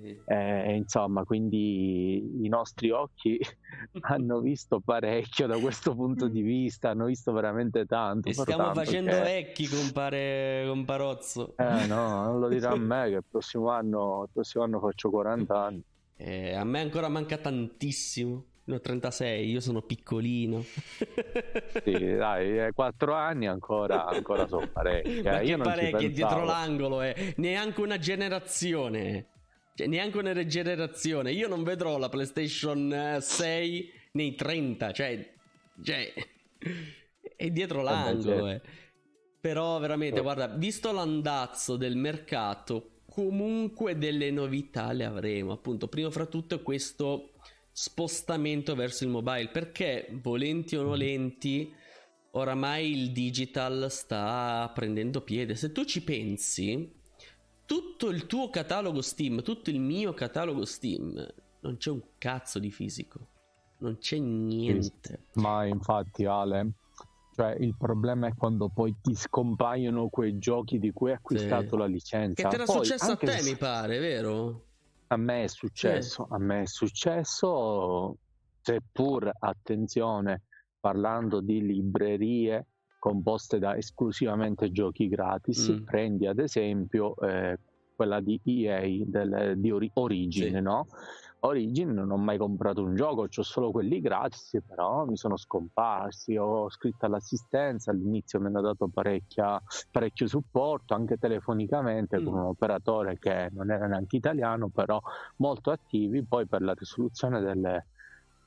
Sì. Eh, insomma quindi i nostri occhi <laughs> hanno visto parecchio da questo punto di vista hanno visto veramente tanto E stiamo pertanto facendo che- vecchi, compare Comparozzo. Eh no, non lo dirà a me che il prossimo anno, il prossimo anno faccio 40 anni. Eh, a me ancora manca tantissimo. Ne ho 36, io sono piccolino. <laughs> Sì, dai, 4 anni ancora, ancora sono parecchi. Ma eh. che Io parecchi, dietro l'angolo, eh. neanche una generazione. Cioè, neanche una generazione. Io non vedrò la PlayStation eh, 6 nei 30, cioè, cioè è dietro l'angolo. certo. eh. Però veramente, Eh. guarda, visto l'andazzo del mercato, comunque delle novità le avremo. Appunto, prima fra tutto questo spostamento verso il mobile, perché volenti o nolenti, oramai il digital sta prendendo piede. Se tu ci pensi, tutto il tuo catalogo Steam, tutto il mio catalogo Steam, non c'è un cazzo di fisico. Non c'è niente. Ma infatti, Ale, cioè, il problema è quando poi ti scompaiono quei giochi di cui hai acquistato Sì. la licenza. Che ti era Poi, successo a te, se- mi pare, vero? A me è successo, a me è successo, seppur attenzione, parlando di librerie composte da esclusivamente giochi gratis, Mm. prendi ad esempio eh, quella di EA del- di Ori- Origin, Sì. no? Origin non ho mai comprato un gioco, ho solo quelli gratis, però mi sono scomparsi, ho scritto all'assistenza, all'inizio mi hanno dato parecchia, parecchio supporto, anche telefonicamente con Mm. un operatore che non era neanche italiano, però molto attivi, poi per la risoluzione delle,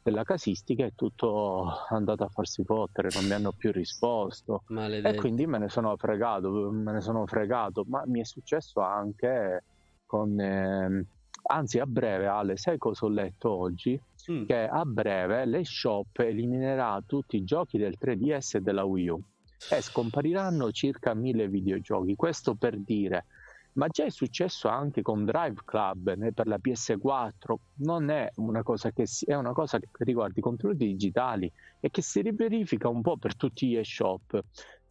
della casistica è tutto andato a farsi fottere, non mi hanno più risposto e Maledetto. quindi me ne sono fregato, me ne sono fregato, ma mi è successo anche con... ehm, anzi a breve Ale, sai cosa ho letto oggi? mm. che a breve l'eShop eliminerà tutti i giochi del 3DS e della Wii U e scompariranno circa mille videogiochi. Questo per dire, ma già è successo anche con Drive Club per la PS4, non è una cosa che, si, è una cosa che riguarda i contenuti digitali e che si riverifica un po' per tutti gli e-shop.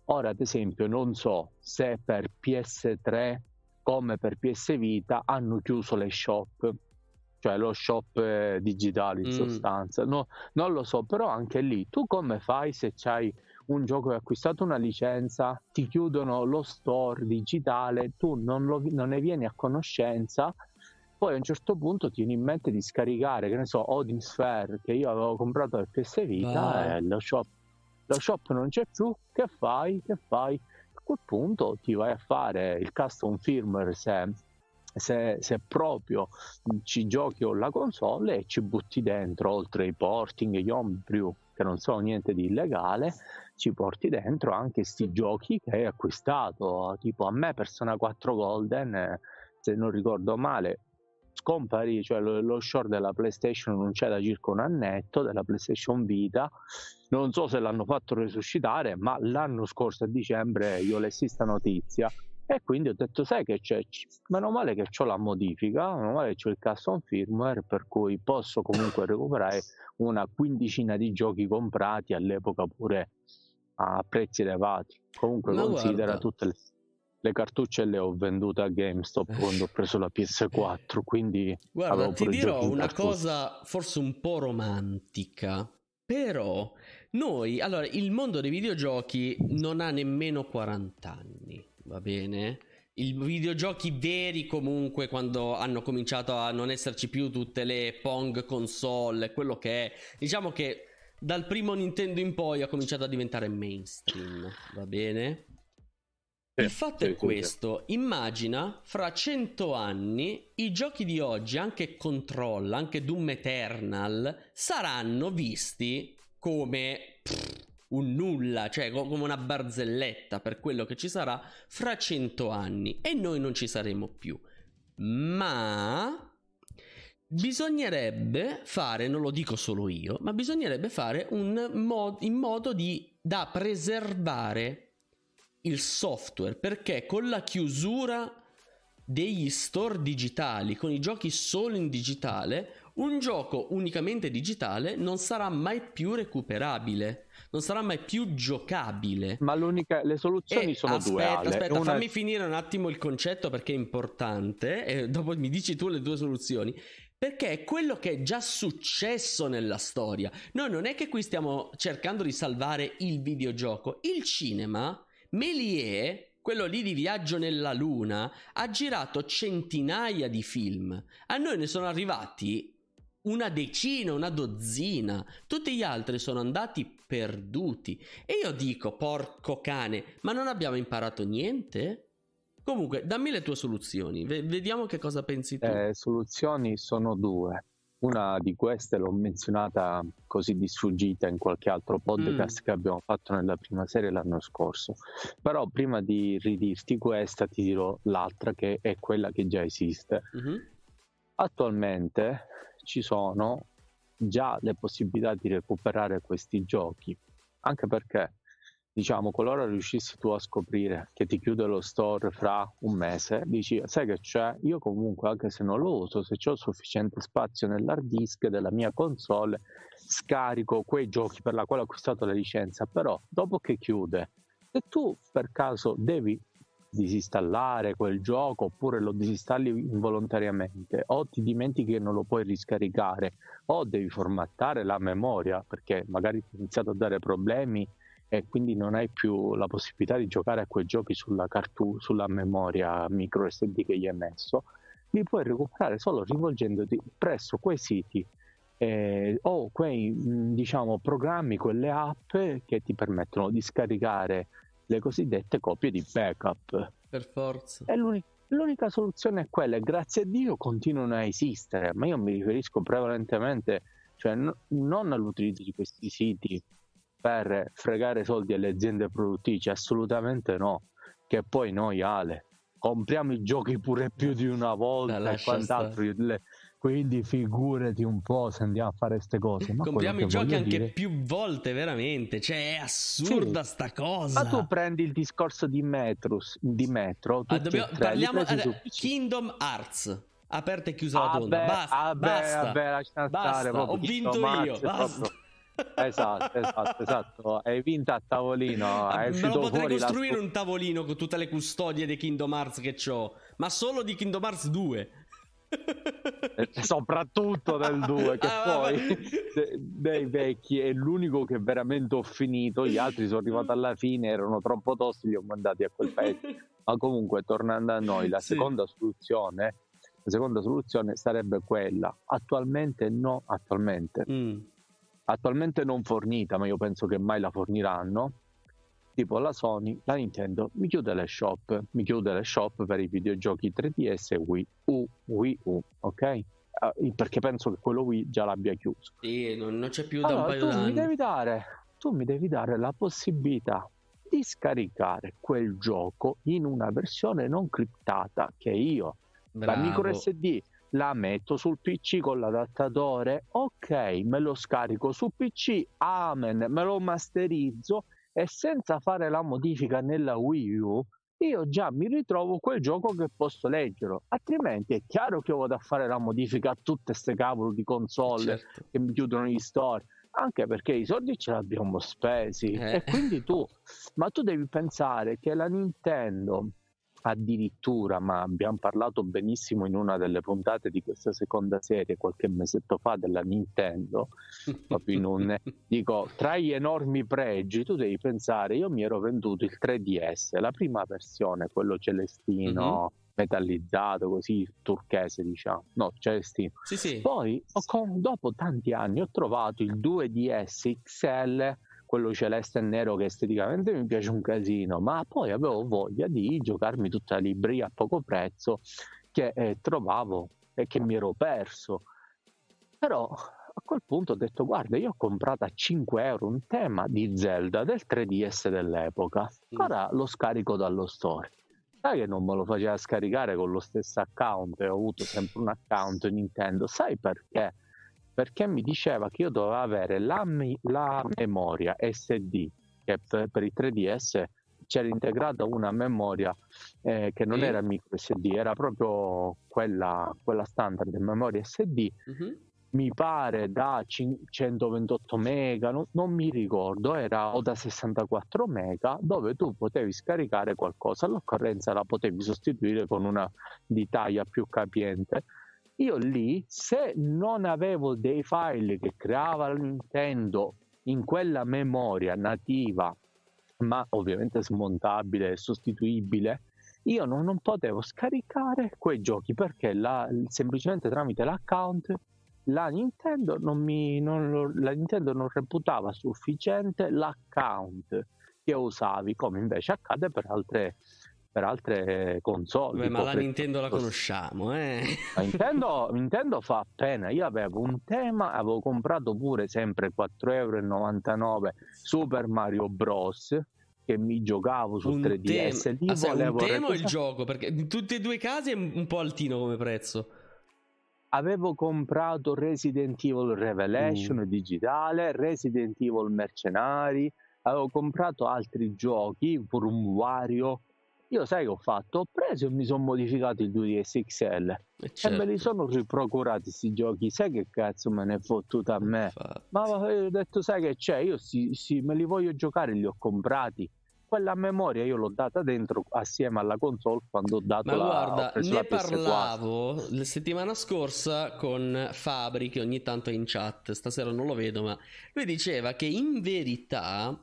Ora, ad esempio, non so se per PS3 come per PS Vita hanno chiuso le shop cioè lo shop eh, digitale in mm. sostanza. No, non lo so, però anche lì tu come fai se c'hai un gioco e hai acquistato una licenza, ti chiudono lo store digitale, tu non, lo, non, ne vieni a conoscenza, poi a un certo punto ti viene in mente di scaricare, che ne so, Odin Sphere che io avevo comprato per PS Vita ah. e lo shop, lo shop non c'è più, che fai? Che fai? A quel punto ti vai a fare il custom firmware se se, se, proprio ci giochi o la console e ci butti dentro oltre i porting e gli homebrew che non sono niente di illegale ci porti dentro anche questi giochi che hai acquistato. Tipo a me Persona 4 Golden se non ricordo male scomparì cioè lo, lo short della PlayStation non c'è da circa un annetto della PlayStation Vita. Non so se l'hanno fatto resuscitare ma l'anno scorso a dicembre io lessi sta notizia e quindi ho detto, sai che c'è, meno male che ho la modifica, meno male che ho il custom firmware, per cui posso comunque recuperare una quindicina di giochi comprati all'epoca pure a prezzi elevati. Comunque Ma considera guarda. tutte le, le, cartucce le ho vendute a GameStop quando ho <laughs> preso la PS4, quindi... Guarda, ti dirò una cosa forse un po' romantica, però noi, allora, il mondo dei videogiochi non ha nemmeno 40 anni va bene? I videogiochi veri comunque quando hanno cominciato a non esserci più tutte le Pong console, quello che è, diciamo che dal primo Nintendo in poi ha cominciato a diventare mainstream, va bene? Il fatto è questo, immagina fra cento anni i giochi di oggi, anche Control, anche Doom Eternal, saranno visti come pff, un nulla, cioè come una barzelletta per quello che ci sarà fra cento anni e noi non ci saremo più. Ma bisognerebbe fare, non lo dico solo io, ma bisognerebbe fare un mod in modo di, da preservare il software perché con la chiusura degli store digitali, con i giochi solo in digitale, un gioco unicamente digitale non sarà mai più recuperabile non sarà mai più giocabile. Ma l'unica, le soluzioni e sono aspetta, due. Aspetta, aspetta, Una... fammi finire un attimo il concetto perché è importante e dopo mi dici tu le due soluzioni. Perché è quello che è già successo nella storia. Noi non è che qui stiamo cercando di salvare il videogioco. Il cinema, Méliès, quello lì di Viaggio nella Luna, ha girato centinaia di film. A noi ne sono arrivati una decina, una dozzina. Tutti gli altri sono andati perduti. E io dico, porco cane, ma non abbiamo imparato niente? Comunque, dammi le tue soluzioni, v- vediamo che cosa pensi tu. Le eh, soluzioni sono due. Una di queste l'ho menzionata così di sfuggita in qualche altro podcast mm. che abbiamo fatto nella prima serie l'anno scorso. Però prima di ridirti questa ti dirò l'altra che è quella che già esiste. Mm-hmm. Attualmente ci sono già le possibilità di recuperare questi giochi, anche perché diciamo qualora riuscissi tu a scoprire che ti chiude lo store fra un mese, dici sai che c'è, io comunque anche se non lo uso, se ho sufficiente spazio nell'hard disk della mia console, scarico quei giochi per la quale ho acquistato la licenza, però dopo che chiude, se tu per caso devi disinstallare quel gioco oppure lo disinstalli involontariamente o ti dimentichi che non lo puoi riscaricare o devi formattare la memoria perché magari ti ha iniziato a dare problemi e quindi non hai più la possibilità di giocare a quei giochi sulla, cartu- sulla memoria micro SD che gli hai messo, li puoi recuperare solo rivolgendoti presso quei siti eh, o quei diciamo programmi, quelle app che ti permettono di scaricare le cosiddette copie di backup. Per forza. E l'unica, l'unica soluzione è quella, e grazie a Dio continuano a esistere, ma io mi riferisco prevalentemente, cioè n- non all'utilizzo di questi siti per fregare soldi alle aziende produttrici, assolutamente no, che poi noi Ale compriamo i giochi pure più di una volta e quant'altro. Le, Quindi figurati un po' se andiamo a fare queste cose. Ma Compriamo i giochi anche dire... più volte, veramente. Cioè, è assurda sì. sta cosa. Ma tu prendi il discorso di, Metrus, di Metro. Ah, dobbiamo, parliamo di Kingdom Hearts. Aperta e chiusa la tonda. Basta, vabbè, basta, vabbè, lascia basta. stare. Ho vinto io. Basta. esatto, esatto, esatto. Hai vinto a tavolino. <laughs> Hai Me lo potrei costruire la... un tavolino con tutte le custodie di Kingdom Hearts che ho, ma solo di Kingdom Hearts 2. <laughs> soprattutto del 2 che ah, poi dei vecchi è l'unico che veramente ho finito gli altri sono arrivati alla fine erano troppo tosti li ho mandati a quel paese. <laughs> Ma comunque tornando a noi la sì. seconda soluzione la seconda soluzione sarebbe quella. Attualmente no attualmente. Mm. attualmente non fornita ma io penso che mai la forniranno tipo la Sony, la Nintendo mi chiude le shop, mi chiude le shop per i videogiochi 3DS e Wii U, Wii U, ok? Uh, perché penso che quello Wii già l'abbia chiuso. Sì, non, non c'è più allora, da un paio d'anni. Mi devi dare, tu mi devi dare la possibilità di scaricare quel gioco in una versione non criptata che io, Bravo. la micro SD, la metto sul PC con l'adattatore, ok, me lo scarico su PC, amen, me lo masterizzo e senza fare la modifica nella Wii U io già mi ritrovo quel gioco che posso leggere altrimenti è chiaro che vado a fare la modifica a tutte queste cavolo di console certo. che mi chiudono gli store anche perché i soldi ce li abbiamo spesi eh. e quindi tu ma tu devi pensare che la Nintendo addirittura, ma abbiamo parlato benissimo in una delle puntate di questa seconda serie qualche mesetto fa della Nintendo, un, <laughs> dico, tra gli enormi pregi tu devi pensare, io mi ero venduto il 3DS, la prima versione, quello celestino, mm-hmm. metallizzato, così turchese diciamo, no, celestino. Sì, sì. Poi ho, dopo tanti anni ho trovato il 2DS XL quello celeste e nero che esteticamente mi piace un casino, ma poi avevo voglia di giocarmi tutta la libreria a poco prezzo che eh, trovavo e che mi ero perso. Però a quel punto ho detto guarda io ho comprato a 5 euro un tema di Zelda del 3DS dell'epoca, ora lo scarico dallo store. Sai che non me lo faceva scaricare con lo stesso account e ho avuto sempre un account Nintendo, sai perché? Perché mi diceva che io dovevo avere la, la memoria SD che per, per, i 3DS c'era integrata una memoria eh, che non era micro SD, era proprio quella, quella standard memoria SD. Mm-hmm. Mi pare da 128 mega, no, non mi ricordo, era o da 64 mega, dove tu potevi scaricare qualcosa. All'occorrenza la potevi sostituire con una di taglia più capiente io lì, se non avevo dei file che creava Nintendo in quella memoria nativa, ma ovviamente smontabile e sostituibile, io non, non, potevo scaricare quei giochi perché la, semplicemente tramite l'account la Nintendo non, mi, non, la Nintendo non reputava sufficiente l'account che usavi, come invece accade per altre per altre console. Beh, ma la Nintendo la conosciamo, eh? <laughs> La Nintendo, Nintendo, fa appena. Io avevo un tema, avevo comprato pure sempre 4,99 euro Super Mario Bros. Che mi giocavo su un 3DS. Tem- Lì ah, volevo un tema o il gioco? Perché in tutti e due i casi è un po' altino come prezzo. Avevo comprato Resident Evil Revelation mm. digitale, Resident Evil Mercenari, avevo comprato altri giochi, pure un Wario io sai che ho fatto? Ho preso e mi sono modificato il 2DS XL e, certo. e me li certo. sono riprocurati questi giochi. Sai che cazzo me ne è fottuta a me? Infatti. Ma ho detto, sai che c'è? Io sì, sì, me li voglio giocare, li ho comprati. Quella memoria io l'ho data dentro assieme alla console quando ho dato Ma la guarda, ne la parlavo la settimana scorsa con Fabri che ogni tanto è in chat, stasera non lo vedo, ma lui diceva che in verità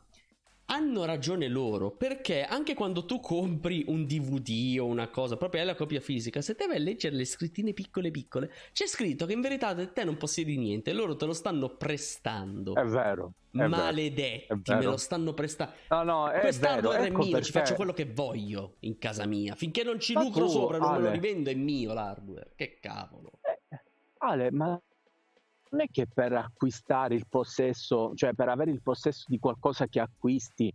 hanno ragione loro perché anche quando tu compri un DVD o una cosa, proprio hai la copia fisica, se te vai a leggere le scrittine piccole piccole, c'è scritto che in verità te non possiedi niente, loro te lo stanno prestando. È vero. È Maledetti, vero. me lo stanno prestando. No, no, è Quest'hardware vero, ecco è mio, perché... ci faccio quello che voglio in casa mia. Finché non ci ma lucro tu, sopra, non Ale... me lo rivendo, è mio l'hardware. Che cavolo. Eh, Ale, ma non è che per acquistare il possesso, cioè per avere il possesso di qualcosa che acquisti,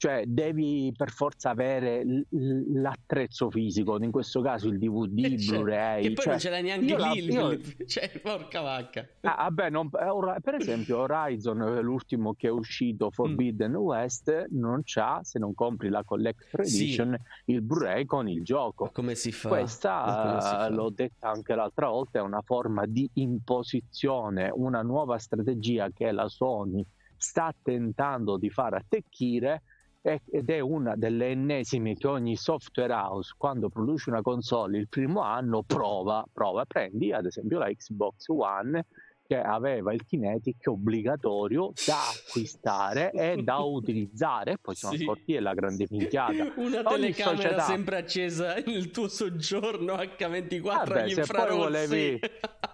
cioè devi per forza avere l'attrezzo fisico, in questo caso il DVD, il cioè, Blu-ray. Che poi cioè, non ce l'hai neanche lì, io... <laughs> cioè porca vacca. Ah, vabbè, non, eh, per esempio Horizon, l'ultimo che è uscito, Forbidden mm. West, non c'ha, se non compri la Collector Edition, sì. il Blu-ray con il gioco. Ma come si fa? Questa, si fa? l'ho detta anche l'altra volta, è una forma di imposizione, una nuova strategia che la Sony sta tentando di far attecchire ed è una delle ennesime che ogni software house quando produce una console il primo anno prova, prova, prendi ad esempio la Xbox One che aveva il Kinetic obbligatorio da acquistare e da <laughs> utilizzare poi sono sì. accorti la grande <laughs> minchiata una Ogni telecamera società... sempre accesa nel tuo soggiorno H24 Vabbè, se poi volevi <laughs>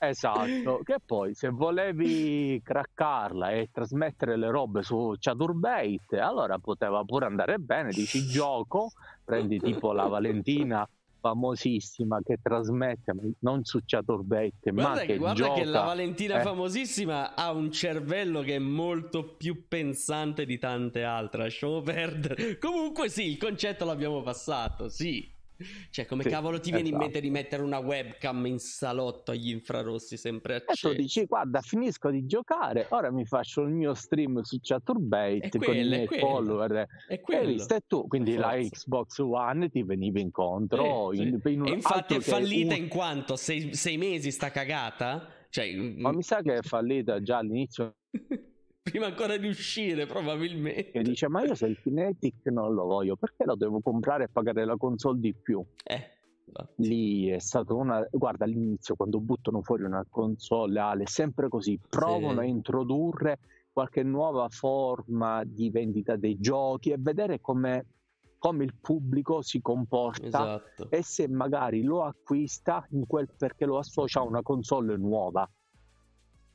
esatto che poi se volevi craccarla e trasmettere le robe su Chaturbate allora poteva pure andare bene dici gioco prendi tipo la Valentina famosissima che trasmette non su Chaturbate ma che guarda gioca, che la Valentina eh. famosissima ha un cervello che è molto più pensante di tante altre lasciamo perdere comunque sì il concetto l'abbiamo passato sì cioè, come sì, cavolo ti viene esatto. in mente di mettere una webcam in salotto agli infrarossi sempre accesi? E tu dici, guarda, finisco di giocare, ora mi faccio il mio stream su Chaturbate con i miei follower. E visto, e tu, quindi la Xbox One ti veniva incontro. Sì, in, in e infatti è fallita un... in quanto? Sei, sei mesi sta cagata? Cioè, Ma mi sa che è fallita già all'inizio <laughs> prima ancora di uscire probabilmente e dice ma io se il Kinetic non lo voglio perché lo devo comprare e pagare la console di più eh lì è stato una guarda all'inizio quando buttano fuori una console Ale sempre così provano sì. a introdurre qualche nuova forma di vendita dei giochi e vedere come come il pubblico si comporta esatto. e se magari lo acquista quel, perché lo associa a una console nuova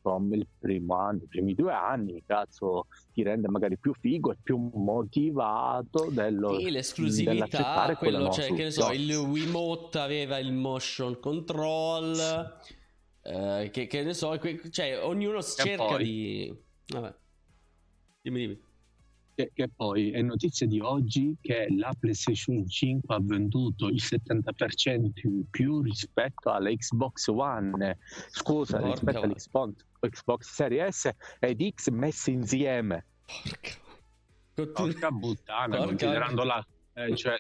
insomma il primo anno, i primi due anni, cazzo, ti rende magari più figo e più motivato dello, sì, l'esclusività, quello, cioè, che ne so, il Wiimote aveva il motion control, eh, che, che, ne so, cioè ognuno cerca poi... di... Vabbè, dimmi dimmi. Che, che, poi è notizia di oggi che la PlayStation 5 ha venduto il 70% in più rispetto alla Xbox One, scusa, Porca rispetto all'Xbox Xbox Series S ed X messi insieme. Porca, Porca puttana, Porca... considerando la... Eh, <laughs> cioè...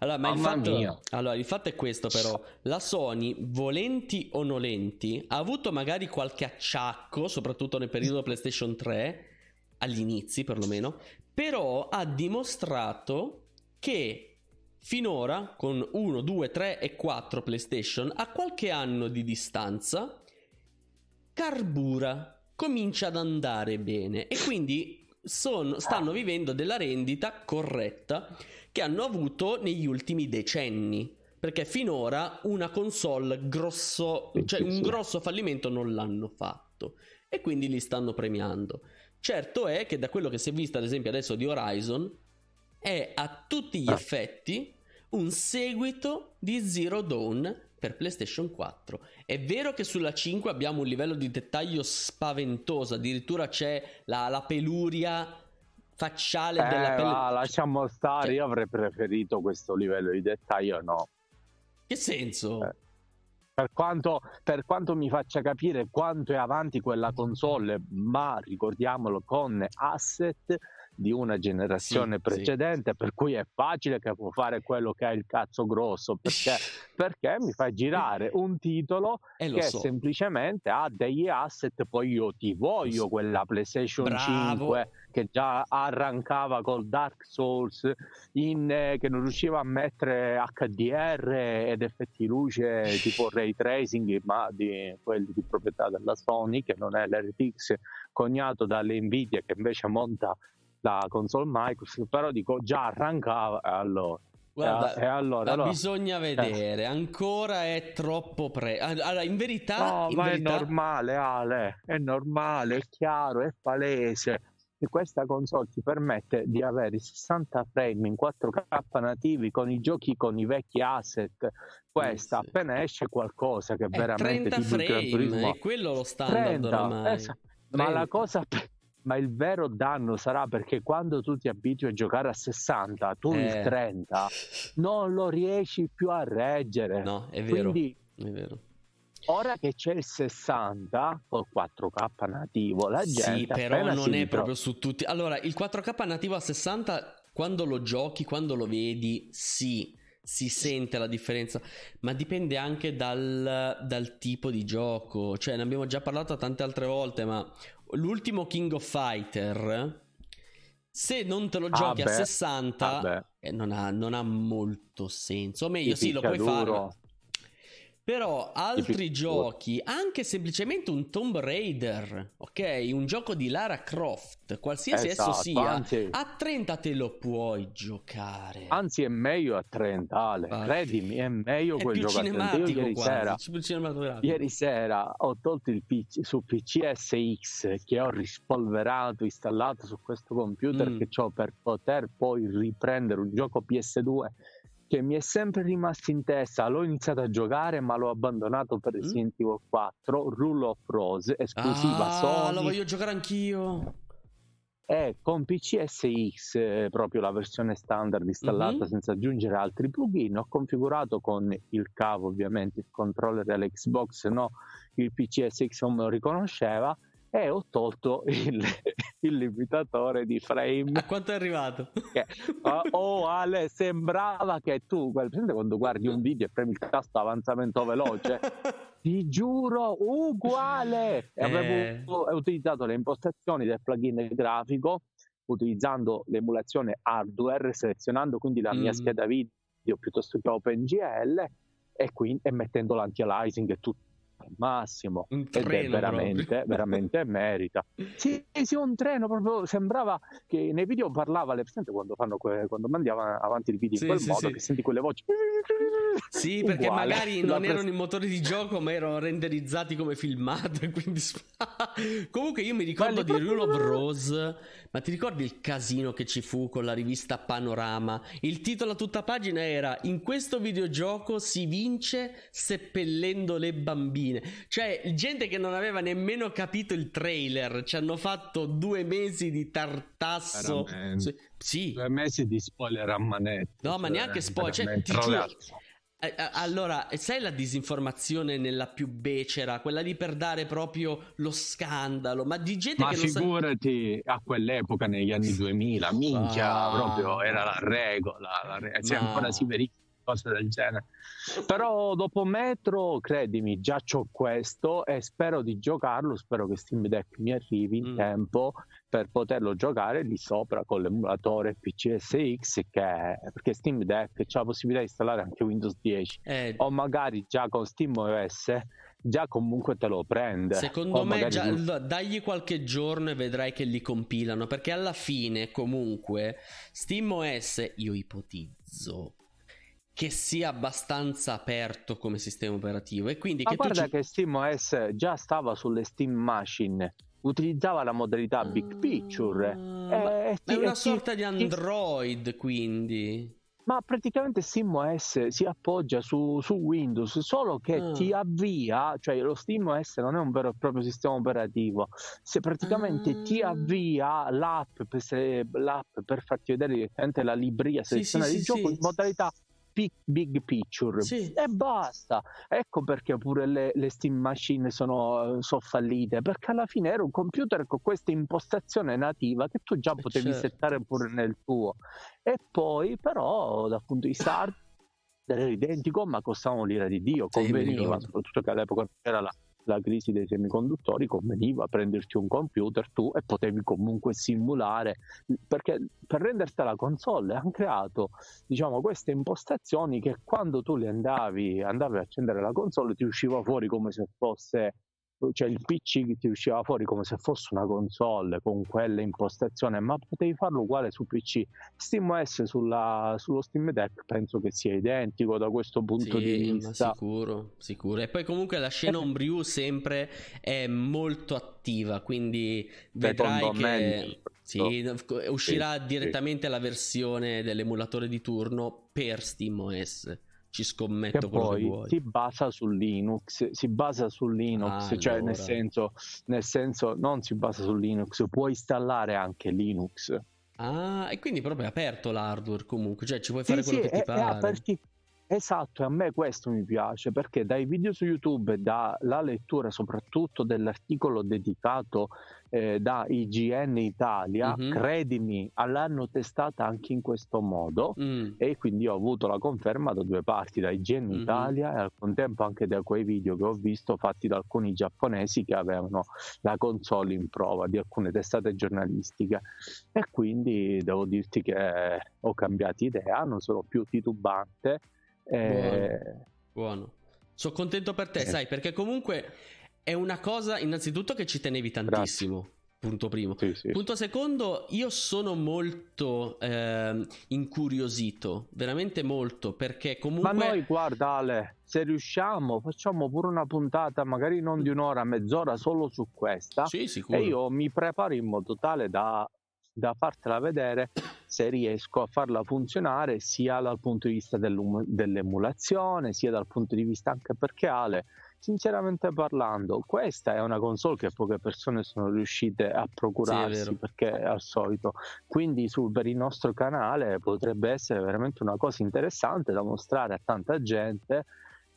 Allora, ma il fatto, allora, il fatto, è questo, però: la Sony, volenti o nolenti, ha avuto magari qualche acciacco, soprattutto nel periodo PlayStation 3, agli inizi perlomeno, però ha dimostrato che finora, con 1, 2, 3 e 4 PlayStation, a qualche anno di distanza, carbura, comincia ad andare bene e quindi sono, stanno vivendo della rendita corretta che hanno avuto negli ultimi decenni. Perché finora una console grosso, cioè un grosso fallimento non l'hanno fatto e quindi li stanno premiando. Certo è che da quello che si è visto ad esempio adesso di Horizon è a tutti gli ah. effetti un seguito di Zero Dawn per PlayStation 4. È vero che sulla 5 abbiamo un livello di dettaglio spaventoso, addirittura c'è la, la peluria facciale eh, della pelle. Ah, lasciamo stare, cioè... io avrei preferito questo livello di dettaglio, no. Che senso? Eh. Per quanto, per quanto, mi faccia capire quanto è avanti quella console, ma ricordiamolo con asset di una generazione sì, precedente, sì. per cui è facile che può fare quello che ha il cazzo grosso, perché, <laughs> perché mi fa girare un titolo che so. semplicemente ha degli asset, poi io ti voglio quella PlayStation Bravo. 5 che già arrancava col Dark Souls, in, eh, che non riusciva a mettere HDR ed effetti luce tipo <laughs> ray tracing, ma di quelli di proprietà della Sony, che non è l'RTX coniato dalle Nvidia che invece monta la console Microsoft, però dico già arrancava allora. Guarda, e allora, allora, bisogna eh. vedere, eh. ancora è troppo pre. Allora, in verità, no, in ma verità... è normale, Ale, è normale, è chiaro, è palese. E questa console ti permette di avere 60 frame in 4K nativi con i giochi con i vecchi asset. Questa, sì, appena esce qualcosa che è veramente 30 frame, è quello lo standard 30, ormai. Esatto. Ma la cosa ma il vero danno sarà perché quando tu ti abitui a giocare a 60, tu Eh. il 30 non lo riesci più a reggere. No, è vero. Quindi È vero. ora che c'è il 60 col 4K nativo, la gente Sì, però non è proprio su tutti. Allora, il 4K nativo a 60, quando lo giochi, quando lo vedi, sì, si sente la differenza, ma dipende anche dal, dal tipo di gioco. Cioè, ne abbiamo già parlato tante altre volte, ma l'ultimo King of Fighter, se non te lo Ah, giochi a beh, 60, ah, eh, non, ha, non ha molto senso. O meglio, sì, lo puoi picchia fare. Però altri giochi, anche semplicemente un Tomb Raider, ok? Un gioco di Lara Croft, qualsiasi Esatto, esso sia, anzi- a 30 te lo puoi giocare. Anzi, è meglio a 30, Ale. Ah, Credimi, è meglio è quel gioco a 30. Io cinematico ieri quasi, sera, ieri sera ho tolto il PC su PCSX che ho rispolverato, installato su questo computer Mm. che ho per poter poi riprendere un gioco PS2 che mi è sempre rimasto in testa. L'ho iniziato a giocare, ma l'ho abbandonato per Resident Evil 4, Rule of Rose, esclusiva ah, Sony. lo voglio giocare anch'io. E con PCSX, eh, proprio la versione standard installata Mhm. senza aggiungere altri plugin, ho configurato con il cavo ovviamente il controller dell'Xbox, no il PCSX non me lo riconosceva e ho tolto il, <laughs> il limitatore di frame. A quanto è arrivato? Che, oh, oh, Ale, sembrava che tu, quando guardi un video e premi il tasto avanzamento veloce? <laughs> Ti giuro, uguale! E Eh. Avevo ho utilizzato le impostazioni del plugin grafico utilizzando l'emulazione hardware, selezionando quindi la mia Mm. scheda video piuttosto che OpenGL e, quindi, e mettendo l'anti-aliasing e tutto al massimo. Un Ed è treno veramente, veramente merita. <laughs> Sì, sì, un treno proprio sembrava che nei video parlava le presente quando fanno que- quando mandiamo avanti il video Sì, in quel sì, modo sì. che senti quelle voci. Sì, <laughs> perché Uguale. magari La <laughs> non pres- erano i motori di gioco, ma erano renderizzati come filmato. Quindi... Comunque, io mi ricordo di Rule of Rose. Ma ti ricordi il casino che ci fu con la rivista Panorama? Il titolo a tutta pagina era: In questo videogioco si vince seppellendo le bambine. Cioè, gente che non aveva nemmeno capito il trailer. Ci hanno fatto due mesi di tartasso. Veramente. Sì, Due mesi di spoiler a manetta. No, ma neanche spoiler, cioè, Eh, eh, Allora, sai la disinformazione nella più becera, quella lì per dare proprio lo scandalo, ma di gente Ma che non sa... figurati a quell'epoca negli anni 2000, minchia, Ah. proprio era la regola, la re- se Ma- ancora si verifica cose del genere. Però dopo Metro, credimi, già c'ho questo e spero di giocarlo, spero che Steam Deck mi arrivi in Mm. tempo per poterlo giocare lì sopra con l'emulatore PCSX che perché Steam Deck c'ha la possibilità di installare anche Windows 10 Eh, o magari già con SteamOS già comunque te lo prende. secondo me già, tu- l- dagli qualche giorno e vedrai che li compilano, perché alla fine comunque SteamOS, io ipotizzo che sia abbastanza aperto come sistema operativo e quindi Ma che guarda ci- che SteamOS già stava sulle Steam Machine, utilizzava la modalità Big Picture. Ah, ma- e È ti- una e ti- sorta di ti- Android, quindi. Ma praticamente SteamOS si appoggia su, su Windows, solo che Ah. ti avvia, cioè lo SteamOS non è un vero e proprio sistema operativo, se praticamente ti Ah. avvia l'app per, l'app per farti vedere direttamente la libreria Sì, selezionare sì, il sì, gioco sì. in modalità Big, big Picture Sì. e basta. Ecco perché pure le, le Steam Machine sono, sono fallite, perché alla fine era un computer con questa impostazione nativa che tu già Eh, potevi certo. settare pure nel tuo. E poi però dal punto di vista era identico ma costavano l'ira di Dio, conveniva, soprattutto che all'epoca c'era la, la crisi dei semiconduttori, conveniva prenderti un computer tu e potevi comunque simulare, perché per renderti la console hanno creato diciamo queste impostazioni che quando tu le andavi, andavi a accendere la console ti usciva fuori come se fosse cioè il PC che ti usciva fuori come se fosse una console con quelle impostazioni, ma potevi farlo uguale su PC. SteamOS sulla, sullo Steam Deck penso che sia identico da questo punto Sì, di vista. sicuro, sicuro. E poi comunque la scena homebrew sempre è molto attiva, quindi vedrai Secondo che sì, uscirà sì. direttamente la versione dell'emulatore di turno per SteamOS. Ci scommetto che poi che vuoi. si basa su Linux, si basa su Linux, Ah, cioè allora. nel senso, nel senso non si basa su Linux, puoi installare anche Linux. Ah, e quindi proprio è aperto l'hardware comunque, cioè ci puoi Sì, fare sì, quello che ti è, è pare. aperti- Esatto, e a me questo mi piace perché dai video su YouTube e dalla lettura soprattutto dell'articolo dedicato eh, da IGN Italia, Mhm. credimi, l'hanno testata anche in questo modo Mm, e quindi ho avuto la conferma da due parti, da IGN Mhm. Italia e al contempo anche da quei video che ho visto fatti da alcuni giapponesi che avevano la console in prova di alcune testate giornalistiche e quindi devo dirti che ho cambiato idea, non sono più titubante. E- buono. Sono contento per te, Sì. sai, perché comunque è una cosa innanzitutto che ci tenevi tantissimo. Punto primo. Sì, sì. Punto secondo, io sono molto ehm, incuriosito, veramente molto, perché comunque... Ma noi, guarda Ale, se riusciamo, facciamo pure una puntata, magari non di un'ora, mezz'ora solo su questa. Sì, sicuro. e io mi preparo in modo tale da, da fartela vedere se riesco a farla funzionare sia dal punto di vista dell'emulazione sia dal punto di vista anche perché Ale sinceramente parlando questa è una console che poche persone sono riuscite a Sì, procurarsi vero. perché al solito quindi su, per il nostro canale potrebbe essere veramente una cosa interessante da mostrare a tanta gente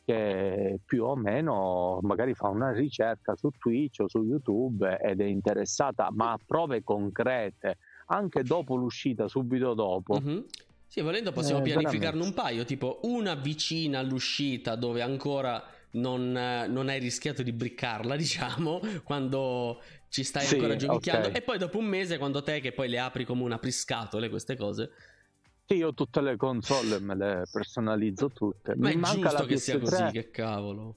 che più o meno magari fa una ricerca su Twitch o su YouTube ed è interessata, ma a prove concrete, anche dopo l'uscita, subito dopo. Mhm. Sì, volendo possiamo Eh, pianificarne veramente. un paio, tipo una vicina all'uscita dove ancora non, eh, non hai rischiato di briccarla, <laughs> diciamo, quando ci stai Sì, ancora giochicchiando, ok. e poi dopo un mese quando te che poi le apri come un apriscatole queste cose. Sì, io tutte le console me le personalizzo tutte. Ma Mi è manca giusto la che sia così, PS3, che cavolo.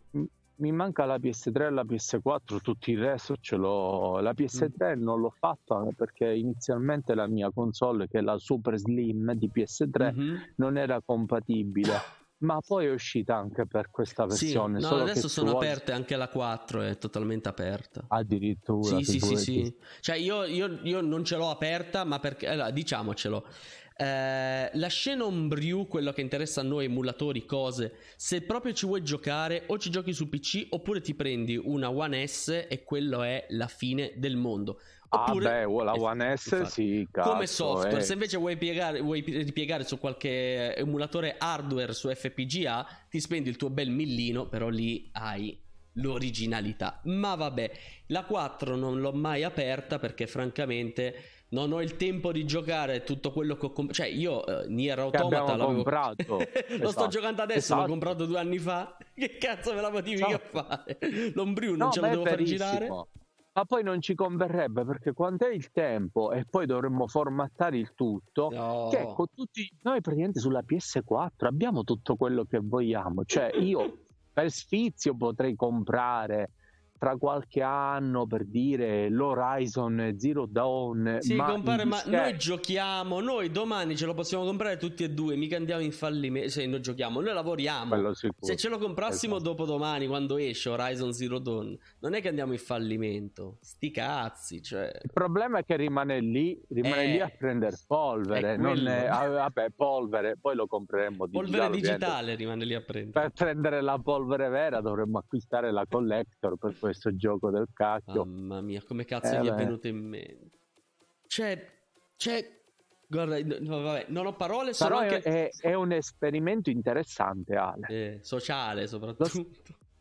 Mi manca la PS3 e la PS4, tutto il resto ce l'ho. La PS3 Mm. non l'ho fatta perché inizialmente la mia console, che è la Super Slim di PS3, Mhm. non era compatibile. Ma poi è uscita anche per questa Sì, versione. no, solo adesso sono vuoi- aperte anche la 4, è totalmente aperta. Addirittura. Sì, sì, sì, sì. Cioè, io, io- io non ce l'ho aperta, ma perché. Allora, diciamocelo. Eh, la Xenon Brew, quello che interessa a noi, emulatori, cose. Se proprio ci vuoi giocare, o ci giochi su PC, oppure ti prendi una One S e quello è la fine del mondo. Ah, Oppure, beh, la eh, One S infatti. sì, cazzo, come software, eh. se invece vuoi, piegare, vuoi ripiegare su qualche emulatore hardware su FPGA, ti spendi il tuo bel millino, però lì hai l'originalità. Ma vabbè, la 4 non l'ho mai aperta perché francamente non ho il tempo di giocare tutto quello che ho comprato. Cioè, io eh, Nier Automata l'avevo comprato. <laughs> lo sto Esatto. giocando adesso, Esatto. l'ho comprato due anni fa. <laughs> Che cazzo me la potevi Esatto. fare? L'Ombriu non No, ce è devo far girare? Ma poi non ci converrebbe perché quando è il tempo e poi dovremmo formattare il tutto, No. che con tutti noi praticamente sulla PS4 abbiamo tutto quello che vogliamo. Cioè, io per sfizio potrei comprare tra qualche anno per dire l'Horizon Zero Dawn. Sì, ma compare, ma noi giochiamo, noi domani ce lo possiamo comprare tutti e due, mica andiamo in fallimento, se noi giochiamo, noi lavoriamo. Se ce lo comprassimo Esatto. dopo domani, quando esce Horizon Zero Dawn, non è che andiamo in fallimento. Sti cazzi, cioè... Il problema è che rimane lì, rimane Eh, lì a prendere polvere, non è- ah, vabbè, polvere, poi lo compreremo Polvere digitale, ovviamente. digitale rimane lì a prendere. Per prendere la polvere vera dovremmo acquistare la collector per questo gioco del cacchio. Mamma mia, come cazzo Eh, gli è venuto in mente? Cioè, cioè... Guarda, no, vabbè, non ho parole, sono Però anche... è, è- è un esperimento interessante, Ale. eh, sociale soprattutto.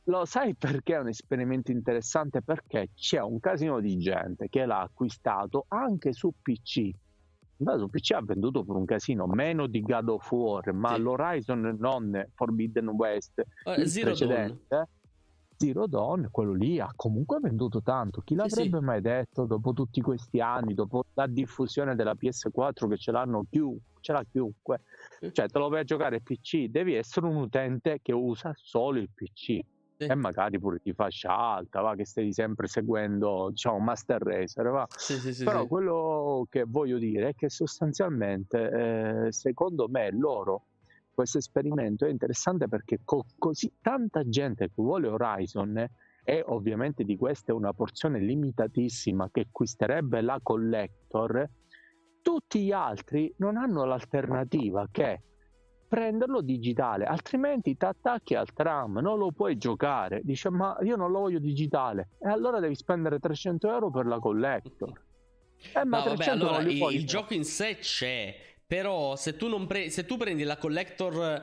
Lo sai perché è un esperimento interessante? Perché c'è un casino di gente che l'ha acquistato anche su PC. Beh, su PC ha venduto per un casino meno di God of War, ma Sì. l'Horizon non Forbidden West, Eh, il Zero Dawn. Zero Dawn, quello lì ha comunque venduto tanto. Chi l'avrebbe mai detto dopo tutti questi anni, dopo la diffusione della PS4 che ce l'hanno chiu- ce l'ha chiunque? Cioè, te lo vai a giocare PC, devi essere un utente che usa solo il PC. Sì. E magari pure di fascia alta, va, che stai sempre seguendo, diciamo, Master Racer, va. Sì, sì, sì, Però sì. quello che voglio dire è che sostanzialmente, eh, secondo me, loro questo esperimento è interessante perché con così tanta gente che vuole Horizon e ovviamente di questa è una porzione limitatissima che acquisterebbe la collector, tutti gli altri non hanno l'alternativa che prenderlo digitale, altrimenti ti attacchi al tram, non lo puoi giocare. Dice, ma io non lo voglio digitale. E allora devi spendere 300 euro per la collector. Eh, ma no, vabbè, allora, il, il gioco in sé c'è, però se tu, pre- se tu prendi la collector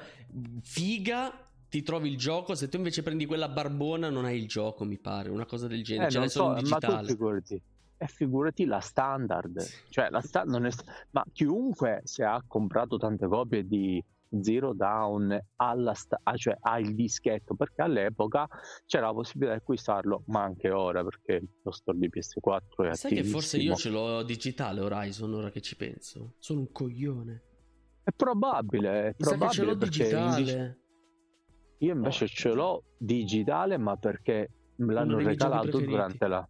figa ti trovi il gioco, se tu invece prendi quella barbona non hai il gioco, mi pare, una cosa del genere, eh, ce n'è so, digitale. Ma tu figurati, e figurati la standard, cioè la sta- è... ma chiunque se ha comprato tante copie di Zero Down alla sta- ah, cioè ha il dischetto perché all'epoca c'era la possibilità di acquistarlo ma anche ora perché lo store di PS4 è sai che forse io ce l'ho digitale Horizon ora che ci penso. Sono un coglione. È probabile è probabile ce l'ho digitale. Io invece oh, ce l'ho digitale ma perché me l'hanno regalato durante la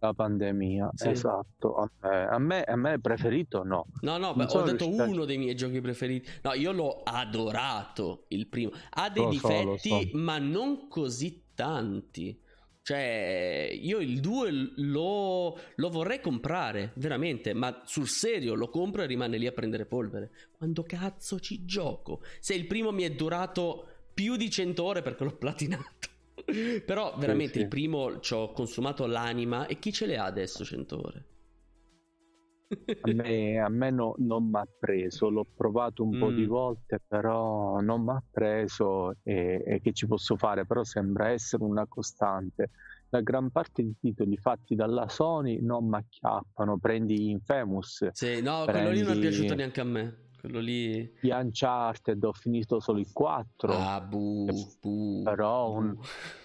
la pandemia, sì. esatto. A me, a me, a me preferito no. No, no, beh, ho detto riuscito... uno dei miei giochi preferiti. No, io l'ho adorato il primo. Ha dei lo difetti, so, so. ma non così tanti. Cioè, io il 2 lo, lo, vorrei comprare, veramente, ma sul serio lo compro e rimane lì a prendere polvere. Quando cazzo ci gioco? Se il primo mi è durato più di 100 ore perché l'ho platinato. <laughs> Però veramente sì, sì. il primo ci ho consumato l'anima e chi ce le ha adesso 100 ore? a me, a me no, non mi ha preso, l'ho provato un mm. po' di mm. volte, però non mi ha preso e, e, che ci posso fare, però sembra essere una costante. La gran parte dei titoli fatti dalla Sony non mi acchiappano, prendi Infamous. Sì, no, prendi... quello lì non è piaciuto neanche a me. Quello lì. Gli Uncharted ho finito solo i 4. Ah, bu, bu Però, un...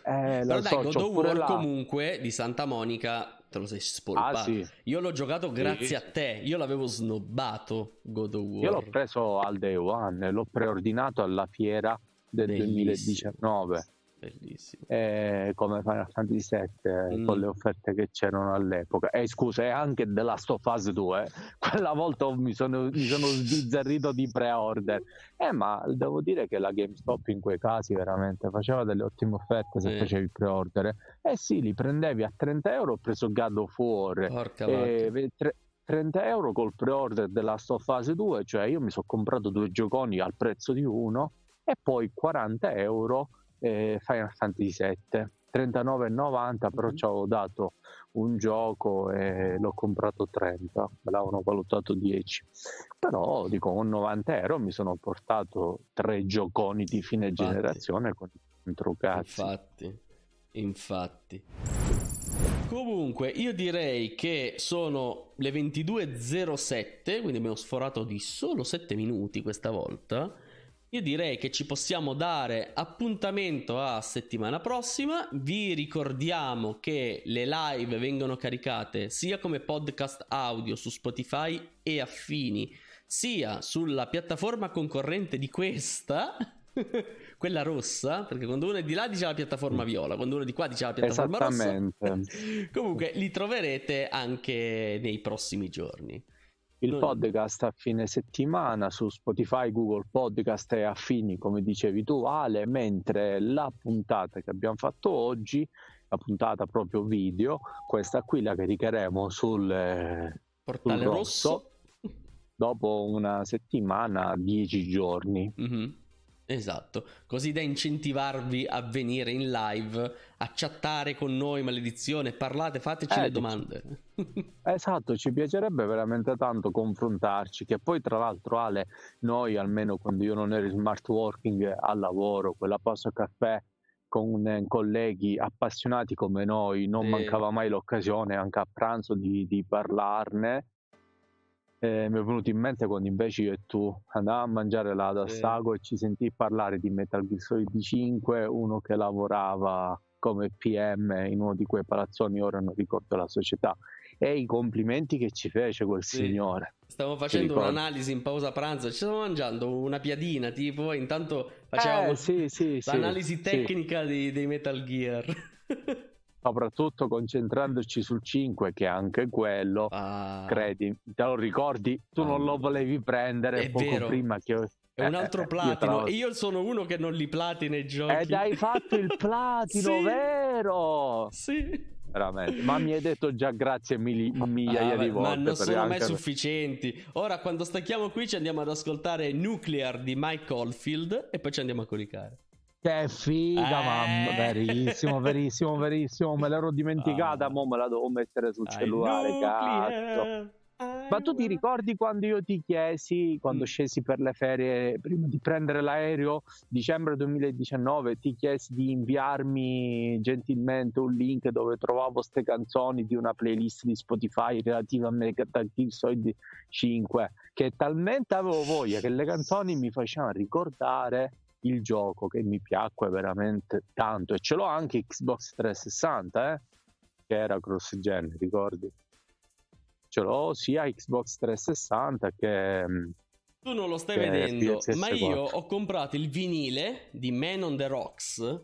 eh, Però dai, so, God of War là... comunque di Santa Monica te lo sei spolpato. Ah, sì. Io l'ho giocato grazie sì. a te. Io l'avevo snobbato God of War. Io l'ho preso al day one, l'ho preordinato alla fiera del Bellissimo. 2019 bellissimo. Eh, come Final Fantasy VII mm. con le offerte che c'erano all'epoca. E eh, scusa, è anche The Last of Us 2. <laughs> Quella volta mi sono, mi sono sbizzarrito di pre-order. Eh, ma devo dire che la GameStop in quei casi veramente faceva delle ottime offerte se eh. facevi il pre-order. Eh sì, li prendevi a 30 euro. Ho preso God of War. Porca eh, 30 euro col pre-order della Last of Us 2, cioè io mi sono comprato due gioconi al prezzo di uno e poi 40 euro eh, Final Fantasy VII 39,90 però mm-hmm. ci avevo dato un gioco e l'ho comprato 30 me l'avevano valutato 10 però dico con 90 euro mi sono portato tre gioconi di fine infatti, generazione con contro cazzi infatti infatti. Comunque, io direi che sono le 22.07, quindi abbiamo sforato di solo 7 minuti questa volta. Io direi che ci possiamo dare appuntamento a settimana prossima. Vi ricordiamo che le live vengono caricate sia come podcast audio su Spotify e affini, sia sulla piattaforma concorrente di questa. <laughs> quella rossa, perché quando uno è di là dice la piattaforma viola, quando uno è di qua dice la piattaforma rossa. <laughs> Comunque li troverete anche nei prossimi giorni il podcast a fine settimana su Spotify, Google Podcast e affini, come dicevi tu Ale, mentre la puntata che abbiamo fatto oggi, la puntata proprio video, questa qui la caricheremo sul eh, portale sul rosso, rosso, dopo una settimana, dieci giorni. Mm-hmm. Esatto, così da incentivarvi a venire in live, a chattare con noi, maledizione, parlate, fateci eh, le domande. <laughs> esatto, ci piacerebbe veramente tanto confrontarci, che poi tra l'altro Ale, noi almeno quando io non ero in smart working al lavoro, quella pausa caffè con eh, colleghi appassionati come noi, non sì. mancava mai l'occasione anche a pranzo di, di parlarne eh, mi è venuto in mente quando invece io e tu andavamo a mangiare là da Sago e ci sentì parlare di Metal Gear Solid 5, uno che lavorava come PM in uno di quei palazzoni, ora non ricordo la società, e i complimenti che ci fece quel sì. signore. Stavo facendo un'analisi in pausa pranzo, ci stavo mangiando una piadina tipo, intanto facevamo eh, sì, sì, l'analisi tecnica dei, dei Metal Gear. <laughs> soprattutto concentrandoci sul 5 che è anche quello ah. credi te lo ricordi tu ah. non lo volevi prendere è poco vero. prima che è un altro eh, platino. Io, io, sono uno che non li platina i giochi. Ed hai fatto il platino, <laughs> sì. vero? Sì. veramente. Ma mi hai detto già grazie mili- migliaia ah, di volte. Ma non sono mai sufficienti. Ora, quando stacchiamo qui, ci andiamo ad ascoltare Nuclear di Mike Oldfield e poi ci andiamo a colicare. Che figa, eh... mamma, verissimo, verissimo, verissimo. Me l'ero dimenticata, ah. mo me la devo mettere sul cellulare, cazzo. Ma tu ti ricordi quando io ti chiesi, quando mm. scesi per le ferie, prima di prendere l'aereo, dicembre 2019, ti chiesi di inviarmi gentilmente un link dove trovavo queste canzoni di una playlist di Spotify relativa a Metal Solid 5, che talmente avevo voglia che le canzoni mi facevano ricordare il gioco che mi piacque veramente tanto e ce l'ho anche Xbox 360, eh? che era cross gen, ricordi? ce l'ho sia Xbox 360 che... Mm, tu non lo stai vedendo, PS4. ma io ho comprato il vinile di Man on the Rocks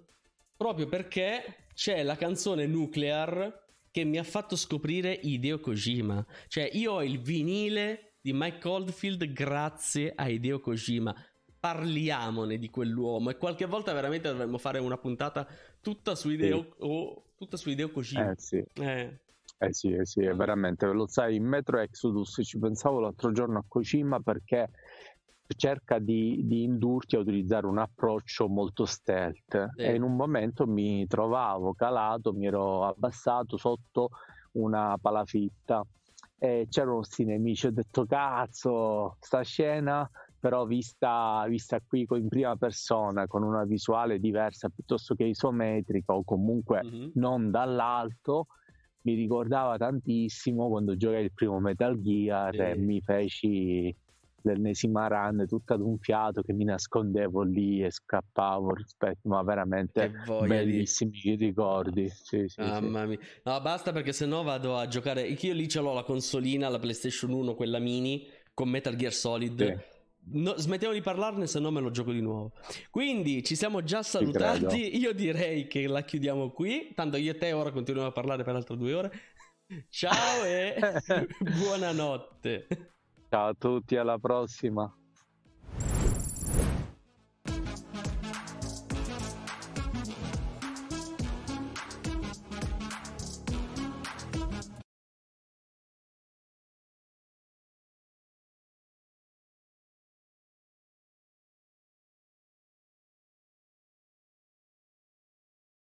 proprio perché c'è la canzone Nuclear che mi ha fatto scoprire Hideo Kojima. Cioè, io ho il vinile di Mike Oldfield grazie a Hideo Kojima. Parliamone di quell'uomo e qualche volta veramente dovremmo fare una puntata tutta su Hideo, sì. o tutta su Hideo Kojima. Eh sì. Eh. Eh sì, eh sì, è veramente, lo sai, in Metro Exodus ci pensavo l'altro giorno a Kojima perché cerca di, di indurti a utilizzare un approccio molto stealth sì. e in un momento mi trovavo calato, mi ero abbassato sotto una palafitta e c'erano questi nemici, ho detto cazzo, sta scena però vista, vista qui in prima persona con una visuale diversa piuttosto che isometrica o comunque mm-hmm. non dall'alto mi ricordava tantissimo quando giocai il primo Metal Gear sì. e mi feci l'ennesima run tutta ad un fiato che mi nascondevo lì e scappavo rispetto ma veramente bellissimi di... ricordi sì, sì, mamma mia no basta perché sennò vado a giocare io lì ce l'ho la consolina la PlayStation 1 quella mini con Metal Gear Solid sì. No, smettiamo di parlarne, se no me lo gioco di nuovo. Quindi ci siamo già salutati. Io direi che la chiudiamo qui. Tanto io e te ora continuiamo a parlare per altre due ore. <laughs> Ciao e <laughs> buonanotte. Ciao a tutti, alla prossima.